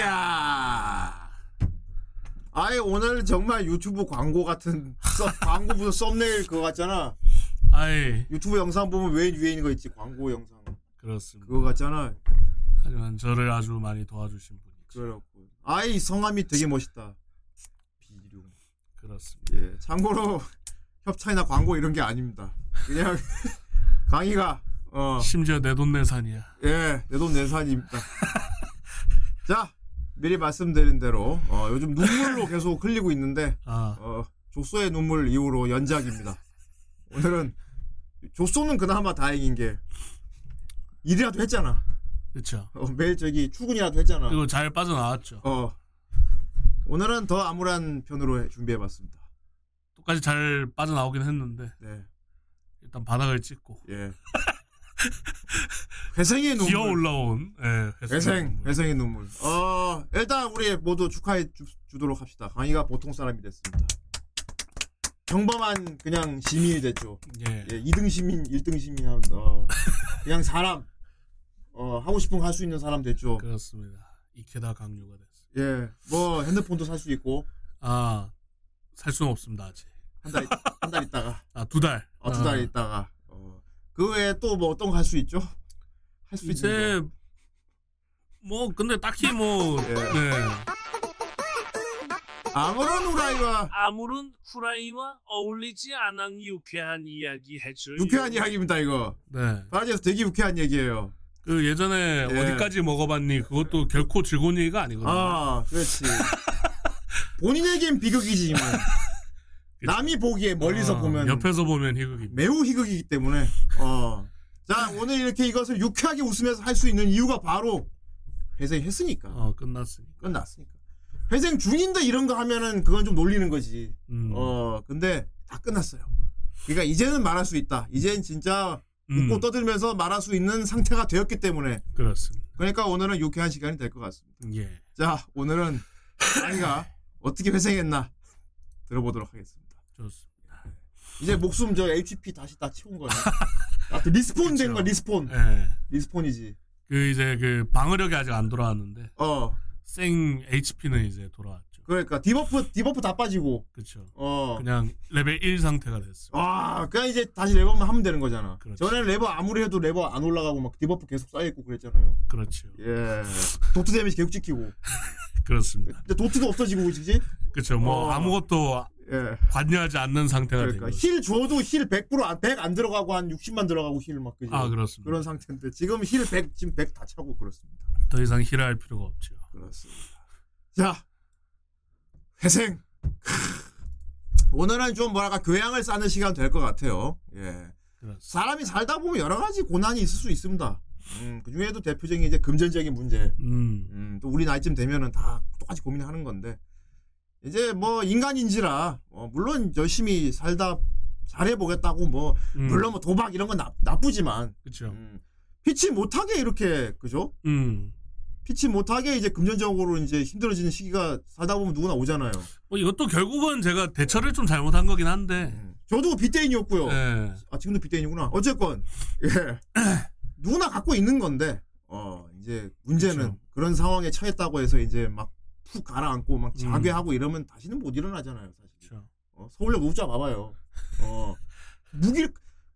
야. 아예 오늘 정말 유튜브 광고 같은 썸, 광고 무슨 썸네일 그거 같잖아. 아이 유튜브 영상 보면 왜 위에 있는 거 있지? 광고 영상 그렇습니다. 그거 같잖아. 하지만 저를 아주 많이 도와주신 분이죠. 그렇고. 아이 성함이 되게 멋있다. 비룡. 그렇습니다. 예. 참고로 협찬이나 광고 이런 게 아닙니다. 그냥 강의가 어 심지어 내 돈 내산이야. 예, 내 돈 내산입니다. 자, 미리 말씀드린 대로 어, 요즘 눈물로 계속 흘리고 있는데 아 어, 조소의 눈물 이후로 연작입니다. 오늘은 조소는 그나마 다행인 게 일이라도 했잖아. 그렇죠. 어, 매일 저기 출근이라도 했잖아. 그리고 잘 빠져나왔죠. 어, 오늘은 더 암울한 편으로 해- 준비해봤습니다. 똑같이 잘 빠져나오긴 했는데 네, 일단 바닥을 찍고 예. 회생의 눈물. 기어 올라온 예, 회생, 회생의 눈물. 어, 일단 우리 모두 축하해 주, 주도록 합시다. 강희가 보통 사람이 됐습니다. 평범한 그냥 시민이 됐죠. 예. 예, 2등 시민, 1등 시민, 한, 어, 그냥 사람, 어, 하고 싶은 거 할 수 있는 사람 됐죠. 그렇습니다. 이케다 강요가 됐어. 예, 뭐 핸드폰도 살 수 있고 아 살 수는 없습니다 아직. 한 달, 한 달 있다가, 아 두 달. 어, 두달 있다가, 어, 그 외에 또 뭐 어떤 거 할 수 있죠? 할수 있는 이제 뭐 근데 딱히 뭐 예. 네. 거. 아무런 후라이와 아무런 후라이와 어울리지 않은 유쾌한 이야기 해줘요. 유쾌한 이야기입니다 이거. 네. 바라지에서 되게 유쾌한 얘기예요. 그 예전에 예. 어디까지 먹어봤니? 그것도 결코 즐거운 얘기가 아니거든요. 아, 그렇지. 본인에겐 비극이지만 남이 보기에 멀리서 아, 보면 옆에서 보면 희극입니다. 매우 희극이기 때문에 어. 자, 오늘 이렇게 이것을 유쾌하게 웃으면서 할 수 있는 이유가 바로 회생했으니까. 어 끝났으니까. 끝났으니까. 회생 중인데 이런 거 하면은 그건 좀 놀리는 거지. 음. 어, 근데 다 끝났어요. 그러니까 이제는 말할 수 있다. 이젠 진짜 음, 웃고 떠들면서 말할 수 있는 상태가 되었기 때문에 그렇습니다. 그러니까 오늘은 유쾌한 시간이 될 것 같습니다. 예. 자, 오늘은 아이가 어떻게 회생했나 들어보도록 하겠습니다. 좋습니다. 이제 목숨 저 HP 다시 다 채운 거네. 아, 그 respawn 된 거. respawn. 예. respawn이지. 그 이제 그 방어력이 아직 안 돌아왔는데 어, 생 HP는 이제 돌아왔죠. 그러니까 debuff, debuff 다 빠지고, 그렇죠. 어. 그냥 레벨 1 상태가 됐어. 아, 그냥 이제 다시 렙업만 하면 되는 거잖아. 그렇지. 전에는 렙업 아무리 해도 레벨 안 올라가고 막 debuff 계속 쌓여 있고 그랬잖아요. 그렇죠. 예. dot damage 계속 찍히고. 그렇습니다. 근데 dot도 없어지고, 그지? 그렇죠. 뭐 어. 아무것도 예. 관여하지 않는 상태가 된 그러니까 거죠. heal 줘도 heal 100% 안, 100 안 들어가고 한 60만 들어가고 heal 막, 그지? 아 그렇습니다. 그런 상태인데 지금 heal 100, 지금 100 다 차고 그렇습니다. 더 이상 heal할 필요가 없죠. 그렇습니다. 자, 회생. 오늘은 좀 뭐랄까 교양을 쌓는 시간 될 것 같아요. 예. 그렇습니다. 사람이 살다 보면 여러 가지 고난이 있을 수 있습니다. 음, 그 중에도 대표적인 이제 금전적인 문제. 음, 음, 또 우리 나이쯤 되면은 다 똑같이 고민하는 건데 이제 뭐 인간인지라 어, 물론 열심히 살다 잘해보겠다고 뭐 음. 물론 뭐 도박 이런 건 나, 나쁘지만 그렇죠. 음, 피치 못하게 이렇게 그죠? 음. 피치 못하게 이제 금전적으로 이제 힘들어지는 시기가 살다 보면 누구나 오잖아요. 뭐 이것도 결국은 제가 대처를 좀 잘못한 거긴 한데. 음. 저도 빚대인이었고요. 예. 아 지금도 빚대인이구나. 어쨌건 예. 누구나 갖고 있는 건데 어 이제 문제는 그쵸. 그런 상황에 처했다고 해서 이제 막 푹 가라앉고 막 음. 자괴하고 이러면 다시는 못 일어나잖아요. 사실. 그렇죠. 어, 서울역 노숙자 봐봐요. 어 무기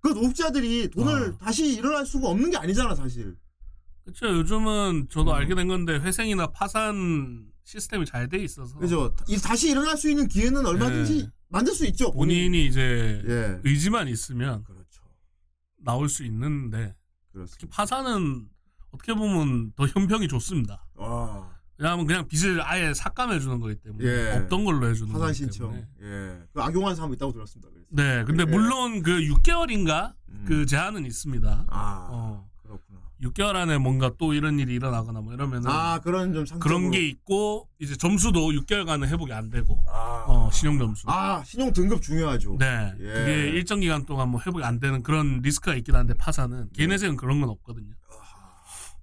그 노숙자들이 돈을 어. 다시 일어날 수가 없는 게 아니잖아 사실. 그렇죠. 요즘은 저도 음. 알게 된 건데 회생이나 파산 시스템이 잘 돼 있어서 그죠? 이 다시 일어날 수 있는 기회는 얼마든지 네. 만들 수 있죠. 본인이 이제 예. 의지만 있으면 그렇죠. 나올 수 있는데 특히 그렇습니다. 파산은 어떻게 보면 더 형평이 좋습니다. 와. 왜냐하면 그냥 빚을 아예 삭감해 주는 거기 때문에 예. 없던 걸로 해주는 파산 신청. 예. 그 악용한 사람 있다고 들었습니다. 그래서. 네, 근데 예. 물론 그 6개월인가 음. 그 제한은 있습니다. 아 어, 그렇구나. 6개월 안에 뭔가 또 이런 일이 일어나거나 뭐 이러면은 아 그런 좀 상적으로. 그런 게 있고 이제 점수도 6개월간은 회복이 안 되고 아, 어, 신용 점수. 아 신용 등급 중요하죠. 네, 예. 그게 일정 기간 동안 뭐 회복이 안 되는 그런 리스크가 있긴 한데 파산은 개인회생은 그런 건 없거든요.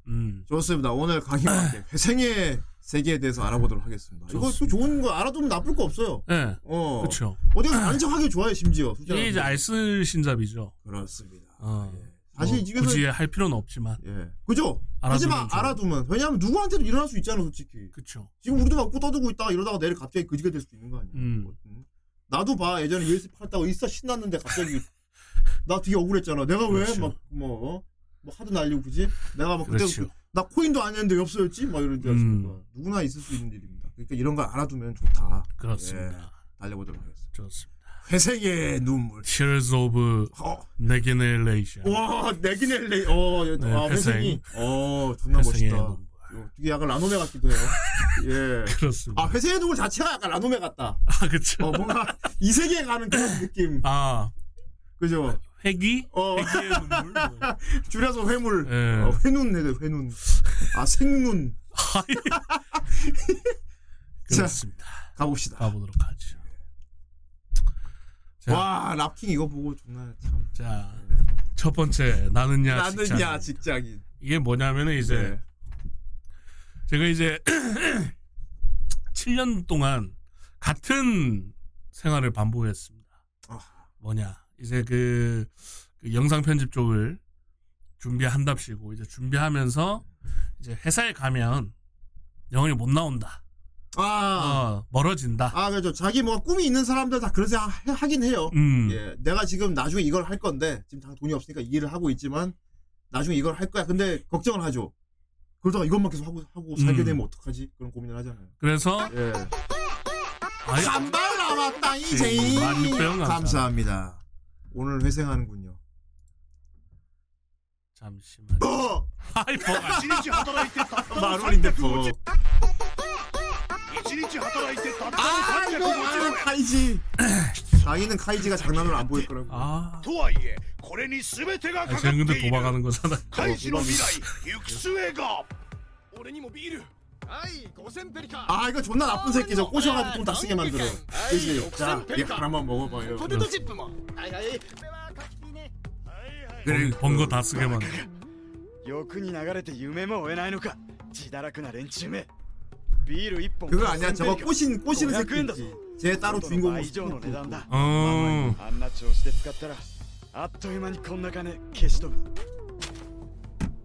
음, 좋습니다. 오늘 강의와 함께 회생의 세계에 대해서 알아보도록 하겠습니다. 이거 또. 좋은 거 알아두면 나쁠 거 없어요. 네, 어. 그렇죠. 어디가 안정하게 좋아요 심지어. 이게 이제 알쓸 신잡이죠. 그렇습니다. 어. 예. 사실 뭐이 집에서 굳이 할 필요는 없지만 예. 그죠? 하지만 좋은. 알아두면 왜냐하면 누구한테도 일어날 수 있잖아 솔직히. 그쵸. 지금 우리도 막 웃고 떠들고 있다가 이러다가 내일 갑자기 그지가 될 수도 있는 거 아니야. 음. 뭐, 음. 나도 봐 예전에 USB 팔다가 인스타 신났는데 갑자기 나 되게 억울했잖아. 내가 왜 그렇죠. 막뭐 어? 뭐 하도 날리고 그지? 내가 막 그때 그렇죠. 나 코인도 아니었는데 왜 없어졌지? 막 이런 줄 음. 알았으니까 누구나 있을 수 있는 일입니다. 그러니까 이런 걸 알아두면 좋다. 그렇습니다. 달려보도록 하겠습니다. 좋습니다. 회색의 눈물. Tears of 어, Negenelation. 와 내기넬레. 어, 네, 아, 회색이. 어, 존나 회생의 멋있다. 눈물. 어, 되게 약간 라노메 같기도 해요. 예. 그렇습니다. 아 회색의 눈물 자체가 약간 라노메 같다. 아, 그쵸. 어 뭔가 이 세계에 가는 그런 느낌. 아, 그죠? 회기? 어 회기의 눈물? 뭐. 줄여서 회물. 예. 어, 회눈 해도 회눈. 아 생눈. 그렇습니다. 가봅시다. 가보도록 하죠. 자, 와 랍킹 이거 보고 존나 참. 자, 첫 번째 나는야 나는 직장. 야 직장인. 이게 뭐냐면은 이제 네. 제가 이제 7년 동안 같은 생활을 반복했습니다. 아. 뭐냐 이제 그, 그 영상 편집 쪽을 준비한답시고 이제 준비하면서 이제 회사에 가면 영원히 못 나온다. 아. 어, 멀어진다. 아 그죠. 자기 뭐 꿈이 있는 사람들 다 그러지 하, 하긴 해요. 음, 예, 내가 지금 나중에 이걸 할 건데 지금 당 돈이 없으니까 이 일을 하고 있지만 나중에 이걸 할 거야. 근데 걱정을 하죠. 그러다가 이것만 계속 하고 하고 살게 음. 되면 어떡하지? 그런 고민을 하잖아요. 그래서 예. 한발 남았다 네, 이제. 16,000원 감사합니다. 오늘 회생하는군요. 잠시만. 어, 아이 뭐가 一日働いてたったの 마루인데 뭐. 350一日働いてたったの 아 이거 아, 350円 카이지. 자기는 카이지가 장난으로 안 보일 거라고. 아, とはいえこれに全てが 아니, かかっ 쟤는 て 근데 いる 도박하는 거잖아. 開示の未来行く末が俺にもビール はい5000ペリカ 아 이거 존나 나쁜 새끼 저 꼬셔가지고 돈 다 쓰게 만들어. 아이, 그지? 자, 옥상 얘 하나만 먹어봐요. ポテトチップもはいはいこれは書きピね 번거 다 쓰게 만. 欲に流れて夢も追えないのか自堕落な連中めビール一本 그거 아니야? 저거 5000 꼬신 꼬시는 새끼 500円だ 있지. ぞ 쟤 따로 外の 주인공 倍以上の値段だ 어, あんな調子で使ったらあっという間にこんな金消し飛ぶ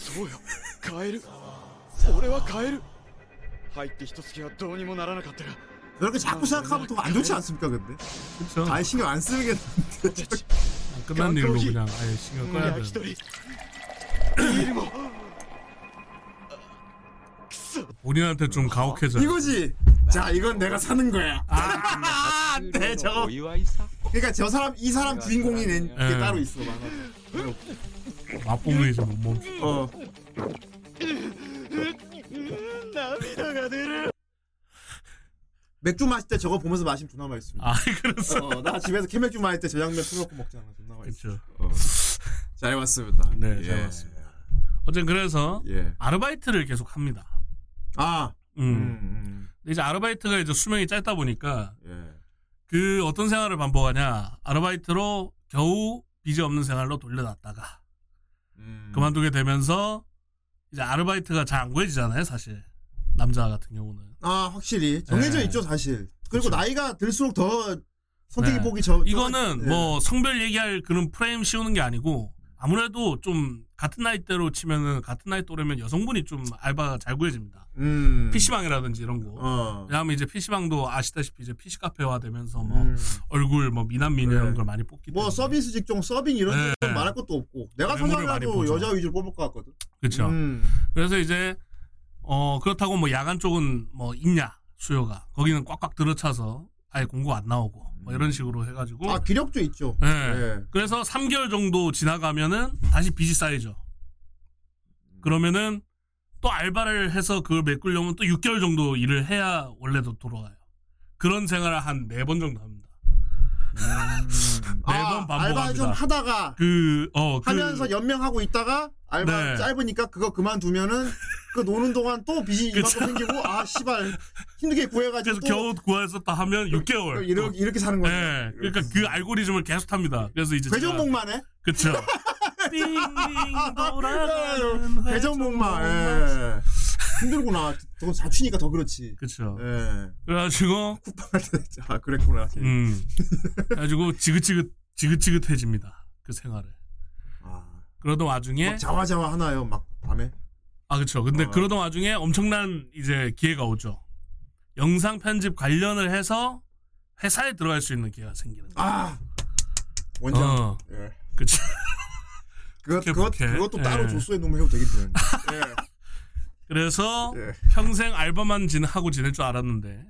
そうよ買える俺は買える入って一月はどうにもならなかったが 저렇게 자꾸 생각하면 더 안 좋지 않습니까 근데? 그쵸. 아예 신경 안 쓰는 게 俺たち 끝난 일로 그냥 아예 신경 꺼야 돼. 焼き鳥ビールもくそ 본인한테 좀 가혹해져. 이거지. 자 이건 내가 사는 거야. 아, 네 저거. 그러니까 저 사람 이 사람 주인공이 낸 게 예. 따로 있어 만화. 맛보기에서 못 먹. 어. 맥주 마실 때 저거 보면서 마시면 존나 맛있습니다. 아 그래서. 어, 나 집에서 캔맥주 마실 때 저 장면 틀어놓고 먹잖아. 존나 맛있어. 그렇죠. 잘 봤습니다. 네, 예. 잘 봤습니다. 어쨌든 그래서 예. 아르바이트를 계속 합니다. 아, 음. 음, 음. 이제 아르바이트가 이제 수명이 짧다 보니까 예. 그 어떤 생활을 반복하냐 아르바이트로 겨우 빚이 없는 생활로 돌려놨다가 음. 그만두게 되면서 이제 아르바이트가 잘 안 구해지잖아요 사실 남자 같은 경우는 아 확실히 정해져 네. 있죠 사실. 그리고 그쵸. 나이가 들수록 더 선택의 네. 폭이 저. 이거는 예. 뭐 성별 얘기할 그런 프레임 씌우는 게 아니고 아무래도 좀 같은 나이대로 치면은 같은 나이 또래면 여성분이 좀 알바가 잘 구해집니다 음. PC방이라든지 이런 거 어. 왜냐하면 이제 PC방도 아시다시피 이제 PC 카페화 되면서 뭐 음. 얼굴 뭐 미남 미녀 네. 이런 걸 많이 뽑기 때문에 뭐 서비스 직종 서빙 이런 네. 건 말할 것도 없고 내가 외모를 많이 사장이라도 보죠. 여자 위주로 뽑을 것 같거든. 그렇죠 음. 그래서 이제 어 그렇다고 뭐 야간 쪽은 뭐 있냐 수요가 거기는 꽉꽉 들어차서 아예 공고 안 나오고 뭐 이런 식으로 해가지고 아 기력도 있죠. 네. 예. 그래서 3개월 정도 지나가면은 다시 빚이 쌓이죠. 그러면은 또 알바를 해서 그걸 메꾸려면 또 6개월 정도 일을 해야 원래도 돌아가요. 그런 생활을 한 네 번 정도 합니다. 음. 아, 매번 반복합니다. 알바 좀 하다가 그, 어, 그, 하면서 연명하고 있다가 알바 네. 짧으니까 그거 그만두면은 그 노는 동안 또 빚이 이만큼 생기고 아 씨발 힘들게 구해가지고 그래서 또 겨우 구했었다 하면 6개월. 이렇게 이렇게 사는 거죠. 네, 그러니까 그 알고리즘을 계속 탑니다. 그래서 이제 회전목만 해. 그쵸. 띵띵 돌아가는 회전목만. 예. 힘들구나. 저건 자취니까 더 그렇지. 그쵸. 예. 그래가지고 쿠팡할 때. 아 그랬구나. 음, 그래가지고 지긋지긋 지긋지긋해집니다. 그 생활을. 아, 그러던 와중에 막 자화자화 하나요. 막 밤에. 아 그쵸. 근데 어. 그러던 와중에 엄청난 이제 기회가 오죠. 영상 편집 관련을 해서 회사에 들어갈 수 있는 기회가 생기는 거예요. 아 원장. 어, 예. 그쵸. 그것 그것. 그것도 따로 예. 조수의 놈을 해도 되겠네. 그래서 예. 예. 평생 알바만 진, 하고 지낼 줄 알았는데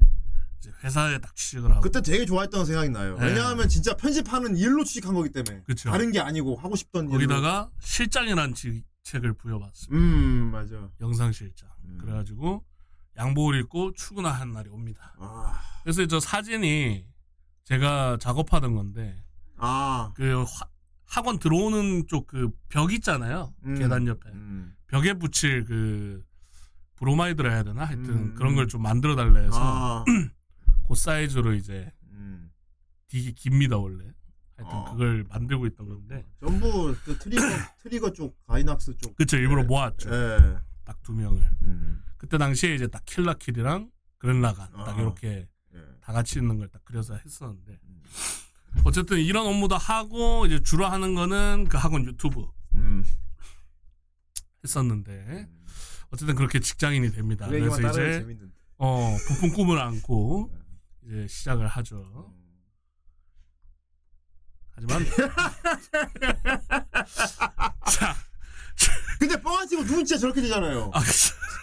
회사에 딱 취직을 하고 그때 되게 좋아했던 생각이 나요. 네. 왜냐하면 진짜 편집하는 일로 취직한 거기 때문에. 그쵸. 다른 게 아니고 하고 싶던 일로. 거기다가 실장이라는 직책을 부여받습니다. 음 맞아. 영상 실장. 음. 그래가지고 양복을 입고 출근하는 날이 옵니다. 아, 그래서 저 사진이 제가 작업하던 건데 아, 그 화- 학원 들어오는 쪽 그 벽 있잖아요. 음. 계단 옆에 음. 벽에 붙일 그 브로마이드라 해야 되나? 하여튼 음, 그런 음. 걸 좀 만들어 달래 해서 아, 그 사이즈로 이제 음. 되게 깁니다 원래. 하여튼 어. 그걸 만들고 있던 건데 전부 그 트리거 트리거 쪽 가이낙스 쪽. 그쵸 일부러 네. 모았죠. 예. 딱 두 명을. 음. 그때 당시에 이제 딱 킬라킬이랑 그렌라간 딱 아. 이렇게 예. 다 같이 있는 걸 딱 그려서 했었는데 음. 어쨌든 이런 업무도 하고 이제 주로 하는 거는 그 학원 유튜브 음. 했었는데 어쨌든 그렇게 직장인이 됩니다. 그 그래서 이제 재밌는데. 어 부푼 꿈을 안고 네. 이제 시작을 하죠. 음. 하지만 자, 근데 뻥안 치고 누군 진짜 저렇게 되잖아요. 아,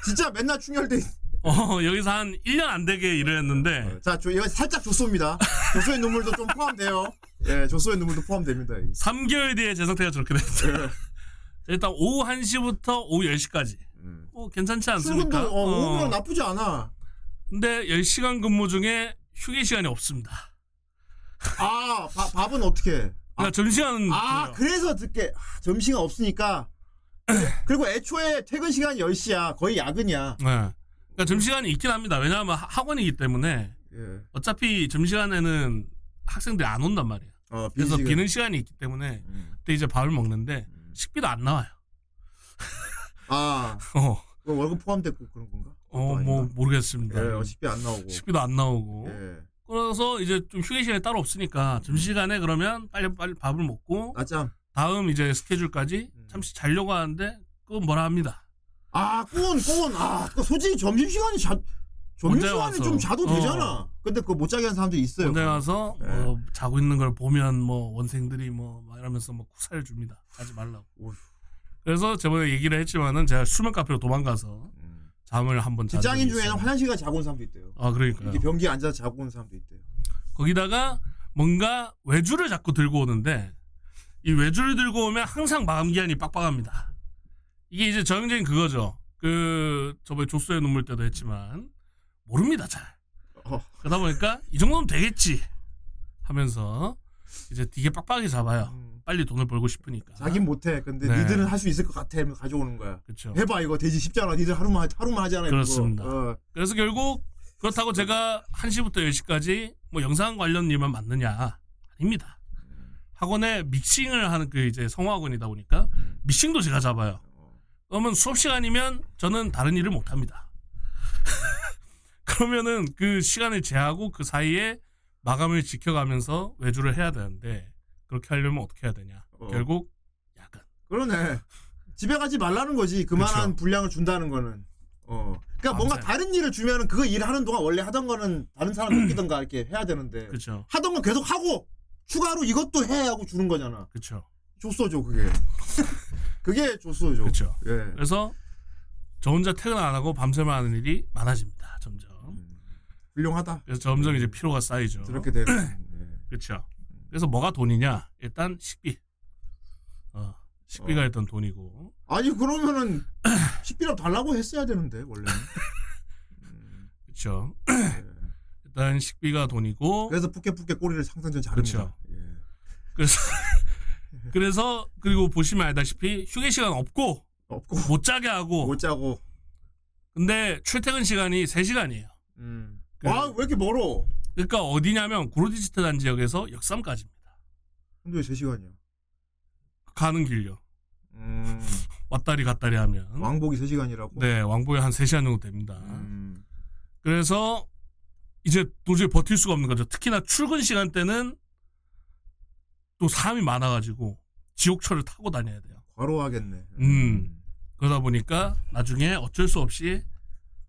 진짜 맨날 충혈돼. 어, 여기서 한 1년 안 되게 일을 했는데 자, 조, 이거 살짝 조소입니다. 조소의 눈물도 좀 포함돼요. 예, 조소의 눈물도 포함됩니다. 3개월 뒤에 제 상태가 저렇게 됐어요. 일단 오후 1시부터 오후 10시까지. 음. 뭐 괜찮지 않습니까? 출근도 어, 어. 오후는 나쁘지 않아. 근데 10시간 근무 중에 휴게 시간이 없습니다. 아, 바- 밥은 어떻게? 해? 그러니까 점심시간은 아, 줘요. 그래서 듣게 아, 점심시간 없으니까. 그리고 애초에 퇴근 시간이 10시야. 거의 야근이야. 네. 그러니까 점심시간이 있긴 합니다. 왜냐하면 하- 학원이기 때문에 예. 어차피 점심시간에는 학생들이 안 온단 말이에요. 어, 그래서 시간. 비는 시간이 있기 때문에 음. 그때 이제 밥을 먹는데 음. 식비도 안 나와요. 아, 어, 그 월급 포함됐고 그런 건가? 어, 뭐 아닌가? 모르겠습니다. 예, 어, 식비 안 나오고. 식비도 안 나오고. 예. 그래서 이제 좀 휴게 시간이 따로 없으니까 점심시간에 그러면 빨리 빨리 밥을 먹고 낮잠. 다음 이제 스케줄까지 음. 잠시 자려고 하는데 그건 뭐라 합니다. 아, 꼰, 꼰. 아, 그 솔직히 점심 시간이 자, 언제 점심시간에. 좀 자도 어. 되잖아. 근데 그거 못 자게 하는 사람도 있어요. 군대 와서 네. 뭐 자고 있는 걸 보면 뭐 원생들이 뭐막 이러면서 뭐 쿠사를 줍니다. 하지 말라고. 어휴. 그래서 저번에 얘기를 했지만은 제가 수면 카페로 도망가서 음. 잠을 한번 잔 직장인 중에는. 화장실 가서 자고 온 사람도 있대요. 아 그러니까요. 이렇게 변기에 앉아서 자고 온 사람도 있대요. 거기다가 뭔가 외주를 자꾸 들고 오는데 이 외주를 들고 오면 항상 마감 기한이 빡빡합니다. 이게 이제 전형적인 그거죠. 그 저번에 조수의 눈물 때도 했지만 모릅니다 잘. 어. 그러다 보니까 이 정도면 되겠지 하면서 이제 되게 빡빡하게 잡아요. 음. 빨리 돈을 벌고 싶으니까. 자긴 못해. 근데 네. 니들은 할 수 있을 것 같아. 하면 가져오는 거야. 그렇죠. 해봐 이거 되지 쉽잖아. 니들 하루만 하- 하루만 하잖아. 그렇습니다. 어. 그래서 결국 그렇다고 제가 1시부터 10시까지 뭐 영상 관련 일만 맡느냐 아닙니다. 학원에 믹싱을 하는 그 이제 성화학원이다 보니까 믹싱도 제가 잡아요. 그러면 수업 시간이면 저는 다른 일을 못 합니다. 그러면은 그 시간을 제하고 그 사이에 마감을 지켜가면서 외주를 해야 되는데 그렇게 하려면 어떻게 해야 되냐? 어. 결국 야근. 그러네. 집에 가지 말라는 거지. 그만한 그쵸. 분량을 준다는 거는. 어. 그러니까 뭔가 밤새. 다른 일을 주면은 그거 일하는 동안 원래 하던 거는 다른 사람 맡기던가 이렇게 해야 되는데 그렇죠. 하던 건 계속 하고 추가로 이것도 해 하고 주는 거잖아. 그렇죠. 줬어줘 그게. 그게 줬어줘. 그렇죠. 예. 그래서 저 혼자 퇴근 안 하고 밤새만 하는 일이 많아집니다. 점점. 음. 훌륭하다. 그래서 점점 이제 피로가 쌓이죠. 저렇게 되는. 예. 그렇죠. 그래서 뭐가 돈이냐? 일단 식비. 어, 식비가 어. 일단 돈이고. 아니 그러면은 식비라도 달라고 했어야 되는데 원래는. 음, 그렇죠. 예. 일단 식비가 돈이고 그래서 푸케푸케 꼬리를 상상전 잘합니다. 그렇죠. 예. 그래서 그래서 그리고 보시면 알다시피 휴게 시간 없고 없고 못 자게 하고 못 자고. 근데 출퇴근 시간이 3 시간이에요. 음. 그- 와, 왜 이렇게 멀어? 그러니까 어디냐면 구로디지트 단 지역에서 역삼까지입니다. 근데 왜 3시간이야? 가는 길요. 음. 왔다리 갔다리 하면 왕복이 3시간이라고? 네 왕복에 한 3시간 정도 됩니다. 음. 그래서 이제 도저히 버틸 수가 없는 거죠. 특히나 출근 시간대는 또 사람이 많아 가지고 지옥철을 타고 다녀야 돼요. 과로하겠네. 음. 그러다 보니까 나중에 어쩔 수 없이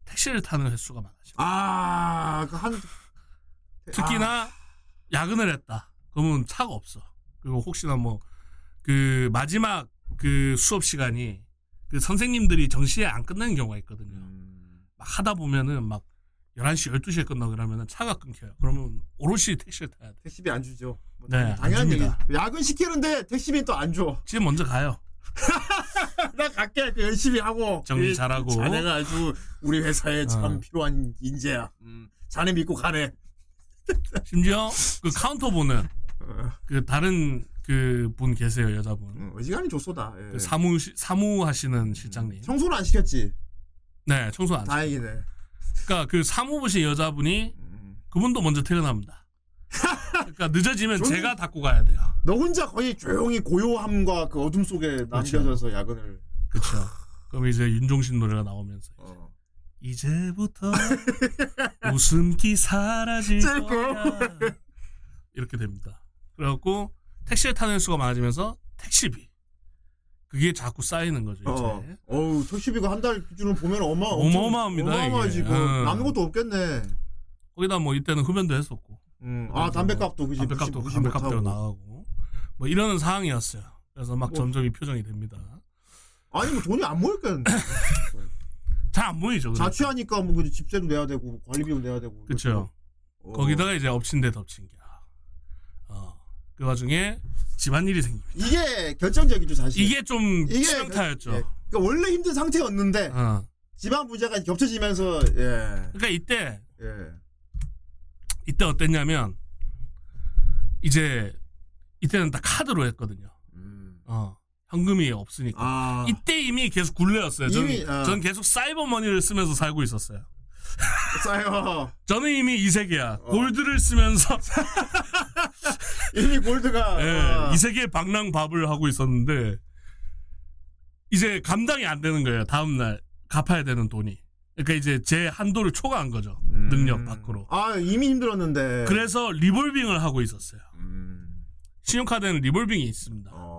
택시를 타는 횟수가 많아져. 아, 그 한. 특히나 야근을 했다. 그러면 차가 없어. 그리고 혹시나 뭐 그 마지막 그 수업 시간이 그 선생님들이 정시에 안 끝나는 경우가 있거든요. 음. 막 하다 보면은 막 11시, 12시에 끝나고 그러면은 차가 끊겨요. 그러면 오롯이 택시를 타야 돼. 택시비 안 주죠. 뭐 네, 안 당연한 얘기. 야근 시키는데 택시비 또 안 줘. 지금 먼저 가요. 나 갈게. 그 열심히 하고. 정리 이 잘하고. 자네가 아주 우리 회사에 참 어. 필요한 인재야. 음. 자네 믿고 가네. 심지어 그 카운터 보는 어. 그 다른 그 분 계세요, 여자분. 음, 어지간히 줬소다. 예. 그 사무 사무 하시는 실장님. 청소는 안 시켰지. 네, 청소 안. 시 다행이네. 그러니까 그 사무부신 여자분이 음. 그분도 먼저 퇴근합니다. 그러니까 늦어지면 제가 닦고 가야 돼요. 너 혼자 거의 조용히 고요함과 그 어둠 속에 남겨져서 야근을. 그렇죠. 그럼 이제 윤종신 노래가 나오면서 어. 이제부터 웃음기 사라질 찔 거야. 이렇게 됩니다. 그래갖고 택시를 타는 수가 많아지면서 택시비 그게 자꾸 쌓이는 거죠. 이제. 어. 어우, 택시비가 한 달 기준으로 보면 어마, 어마어마합니다, 어마어마하지. 그 어. 남는 것도 없겠네. 거기다 뭐 이때는 흡연도 했었고 음. 아, 담배값도 그지. 담배값도 무시, 담배값대로. 나가고 뭐 이러는 상황이었어요. 그래서 막 뭐. 점점 이 표정이 됩니다. 아니, 뭐 돈이 안 모였겠는데. 잘 안 보이죠. 그래서. 자취하니까 뭐 그지 집세도 내야 되고 관리비도 내야 되고. 그쵸. 어. 거기다가 이제 엎친 데 덮친 게. 어. 그 와중에 집안일이 생깁니다. 이게 결정적이죠, 사실. 이게 좀 이게 치명타였죠. 예. 그러니까 원래 힘든 상태였는데 어. 집안 문제가 겹쳐지면서 예. 그러니까 이때 예. 이때 어땠냐면 이제 이때는 다 카드로 했거든요. 음. 어. 현금이 없으니까. 아. 이때 이미 계속 굴레였어요. 저는, 이미, 어. 저는 계속 사이버 머니를 쓰면서 살고 있었어요. 싸요. 저는 이미 이 세계야. 어. 골드를 쓰면서 이미 골드가 예, 어. 이 세계의 방랑밥을 하고 있었는데 이제 감당이 안 되는 거예요. 다음 날 갚아야 되는 돈이. 그러니까 이제 제 한도를 초과한 거죠. 음. 능력 밖으로. 아, 이미 힘들었는데. 그래서 리볼빙을 하고 있었어요. 음. 신용카드에는 리볼빙이 있습니다. 어.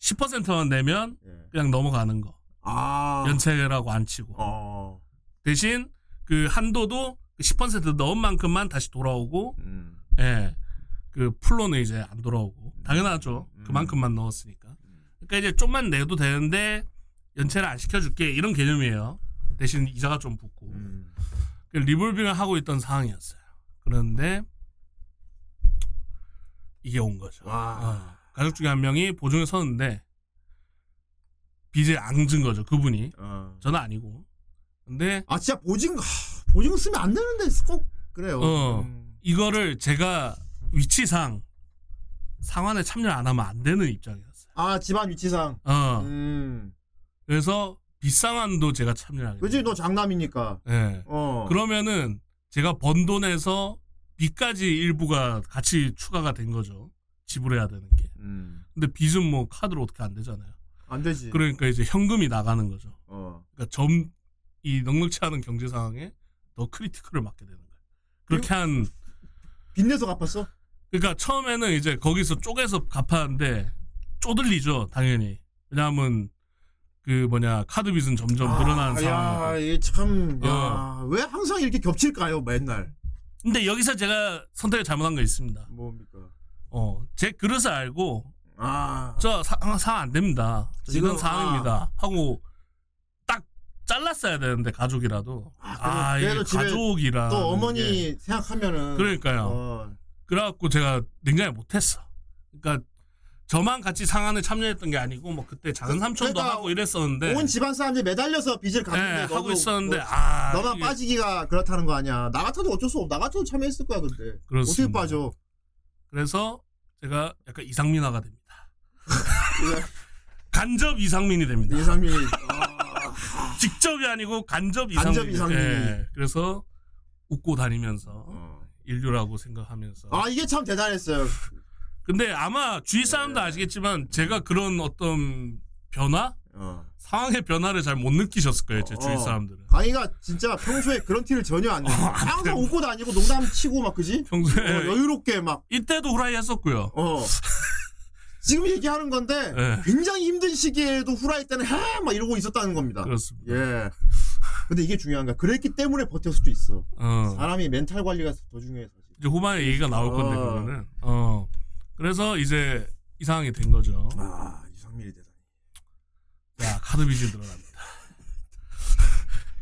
10%만 내면 예. 그냥 넘어가는 거. 아. 연체라고 안 치고. 어. 대신 그 한도도 10% 넣은 만큼만 다시 돌아오고, 음. 예. 그 풀로는 이제 안 돌아오고. 당연하죠. 음. 그만큼만 넣었으니까. 그러니까 이제 좀만 내도 되는데 연체를 안 시켜줄게. 이런 개념이에요. 대신 이자가 좀 붙고. 음. 그 리볼빙을 하고 있던 상황이었어요. 그런데 이게 온 거죠. 와. 어. 가족 중에 한 명이 보증에 섰는데 빚을 앙진 거죠. 그분이. 어. 저는 아니고. 근데 아, 진짜 보증 하, 보증 쓰면 안 되는데 꼭 그래요. 어. 음. 이거를 제가 위치상 상환에 참여를 안 하면 안 되는 입장이었어요. 아, 집안 위치상. 어. 음. 그래서 빚상환도 제가 참여를 하게 그지. 너 장남이니까. 예. 어. 그러면은 제가 번 돈에서 빚까지 일부가 같이 추가가 된 거죠. 지불해야 되는 게. 음. 근데 빚은 뭐 카드로 어떻게 안 되잖아요. 안 되지. 그러니까 이제 현금이 나가는 거죠. 어. 그러니까 점, 이 넉넉치 않은 경제 상황에 더 critical을 맞게 되는 거예요. 그렇게 한, 빚내서 갚았어? 그러니까 처음에는 이제 거기서 쪼개서 갚았는데 쪼들리죠, 당연히. 왜냐하면 그 뭐냐, 카드 빚은 점점 늘어나는 아, 상황이고. 야, 이게 참, 야, 어. 왜 항상 이렇게 겹칠까요, 맨날? 근데 여기서 제가 선택을 잘못한 거 있습니다. 뭡니까? 어, 제 그릇을 알고 아, 저 사- 상황 안 됩니다. 저 지금, 이런 상황입니다. 하고 딱 잘랐어야 되는데 가족이라도 아, 아, 그래도 이게 가족이라 또 어머니 생각하면은. 그러니까요. 어, 그래갖고 제가 냉장을 못했어. 그러니까 저만 같이 상한을 참여했던 게 아니고 뭐 그때 작은 삼촌도 그러니까 하고 이랬었는데 온 집안 사람들이 매달려서 빚을 네, 갚는데 너도 하고 있었는데 너, 아 너만 이게 빠지기가 그렇다는 거 아니야. 나 같아도 어쩔 수 없. 나 같아도 참여했을 거야 근데. 어떻게 그렇습니다. 빠져? 그래서 제가 약간 이상민화가 됩니다. 간접 이상민이 됩니다. 이상민이. 아, 직접이 아니고 간접 이상민. 간접 이상민이. 그래서 웃고 다니면서 어. 인류라고 생각하면서. 아 이게 참 대단했어요. 근데 아마 주위 네. 사람도 아시겠지만 제가 그런 어떤 변화, 어. 상황의 변화를 잘 못 느끼셨을 거예요, 제 주위 어. 사람들은. 강희가 진짜 평소에 그런 티를 전혀 안 내. 항상 웃고 다니고 농담 치고 막 그지? 평소에 어, 여유롭게 막 이때도 후라이 했었고요. 어. 지금 얘기하는 건데 네. 굉장히 힘든 시기에도 후라이 때는 해막 이러고 있었다는 겁니다. 그렇습니다. 예. 근데 이게 중요한 거야. 그랬기 때문에 버텼을 수도 있어. 어. 사람이 멘탈 관리가 더 중요해 사실. 이제 후반에 얘기가 나올 건데 어. 그거는. 어. 그래서 이제 이 상황이 된 거죠. 아 이상민이 대단 히. 자, 카드 빚 들어갑니다.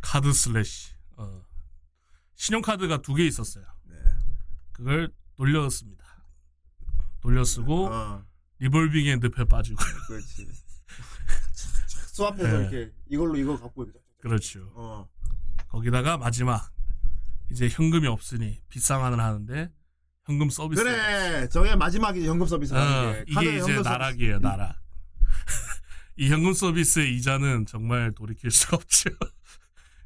카드 slash. 어. 신용카드가 두 개 있었어요. 네. 그걸 돌려 씁니다. 돌려 쓰고 어, 리볼빙 핸드패 빠지고. 그렇지. 수앞에서 네. 이렇게 이걸로 이거 갖고. 그렇죠. 어. 거기다가 마지막 이제 현금이 없으니 빗상환을 하는데 현금 서비스. 그래. 저게 마지막이 현금 서비스 어, 이게 이제 현금 나락이에요, 나락. 이 현금 서비스의 이자는 정말 돌이킬 수가 없죠.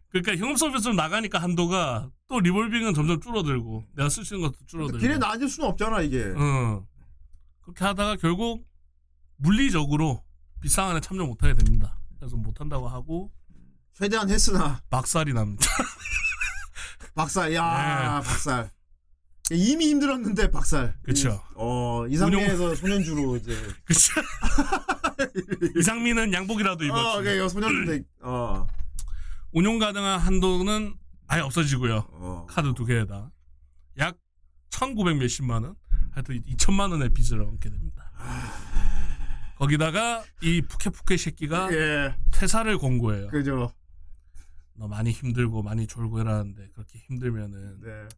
그러니까 현금 서비스로 나가니까 한도가 또 리볼빙은 점점 줄어들고 내가 쓸 수 있는 것도 줄어들고. 길에 나앉을 수는 없잖아 이게. 어. 그렇게 하다가 결국 물리적으로 빗상환에 참여 못하게 됩니다. 그래서 못한다고 하고 최대한 했으나 막살이 납니다. 박살. 야 네. 박살. 이미 힘들었는데 박살. 그쵸. 어 이상민에서 소년주로 이제. 그쵸? 이상민은 양복이라도 어, 입었지. 그게 소년주인데. 어. 운용 가능한 한도는 아예 없어지고요. 어. 카드 두 개에다 약 1,900 몇십만 원, 하여튼 2천만 원의 빚을 얻게 됩니다. 거기다가 이 푸케푸케 새끼가 예. 퇴사를 권고해요. 그죠. 너 많이 힘들고 많이 졸고 이러는데 그렇게 힘들면은 네.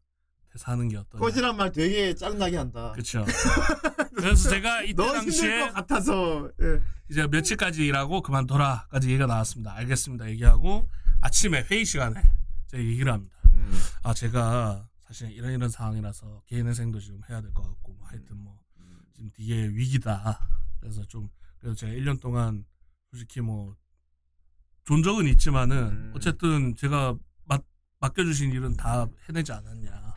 퇴사하는 게 어떠냐. 꺼지란 말 되게 짜증나게 한다. 그렇죠. 그래서 제가 이때 너 당시에 것 같아서. 예. 이제 며칠까지 일하고 그만둬라까지 얘기가 나왔습니다. 알겠습니다. 얘기하고 아침에 회의 시간에 제가 얘기를 합니다. 음. 아 제가 사실 이런 이런 상황이라서 개인회생도 지금 해야 될 것 같고 뭐 하여튼 뭐 지금 이게 위기다. 그래서 좀 그래서 제가 1년 동안 솔직히 뭐 존 적은 있지만은 음. 어쨌든 제가 맡, 맡겨주신 일은 다 해내지 않았냐.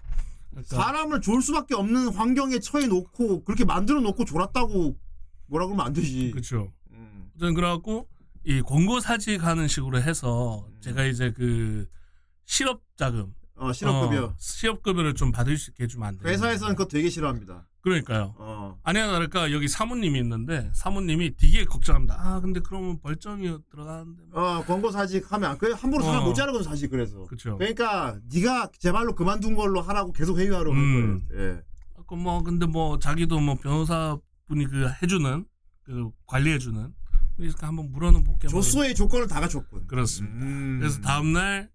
그러니까 사람을 졸 수밖에 없는 환경에 처해 놓고 그렇게 만들어 놓고 졸았다고 뭐라 그러면 안 되지. 그렇죠. 음. 어쨌든 그래갖고 이 권고 사직하는 식으로 해서 제가 이제 그 실업 자금 어, 실업급여. 어, 실업급여를 좀 받을 수 있게 해주면 안 돼요. 회사에서는 그거 되게 싫어합니다. 그러니까요. 어. 아니야 다를까 여기 사모님이 있는데 사모님이 되게 걱정합니다. 아 근데 그러면 벌점이 들어가는데 뭐. 어, 권고 사직 하면 그 함부로 사람 어. 못 자르거든 사실 그래서. 그렇죠. 그러니까 네가 제발로 그만둔 걸로 하라고 계속 회유하러 올 음. 거예요. 예. 그뭐 근데 뭐 자기도 뭐 변호사 분이 그 해주는 그 관리해주는 그러니까 한번 물어는 볼게요. 뭐 조소의 조건을 다 갖췄군. 그렇습니다. 음. 그래서 다음날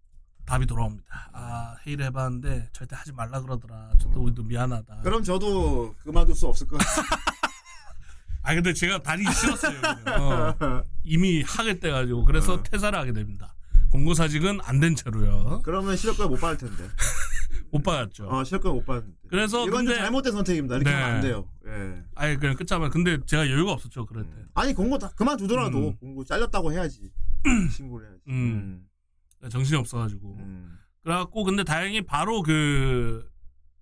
답이 돌아옵니다. 아 회의를 해봤는데 절대 하지 말라 그러더라. 저도 우리도 미안하다. 그럼 저도 그만둘 수 없을 것 같아. 아 근데 제가 다니기 싫었어요. 어. 이미 하게 돼가지고 그래서 어. 퇴사를 하게 됩니다. 공고사직은 안 된 채로요. 그러면 실업급여 못 받을 텐데. 못 받았죠. 어, 실업급여 못 받는데. 그래서 이건 근데 좀 잘못된 선택입니다. 이렇게 네. 하면 안 돼요. 예. 아예 그냥 끝자면 근데 제가 여유가 없었죠 그럴 때. 아니 공고 다 그만두더라도 음. 공고 잘렸다고 해야지. 신고를 해야지. 음. 정신이 없어가지고. 음. 그래갖고 근데 다행히 바로 그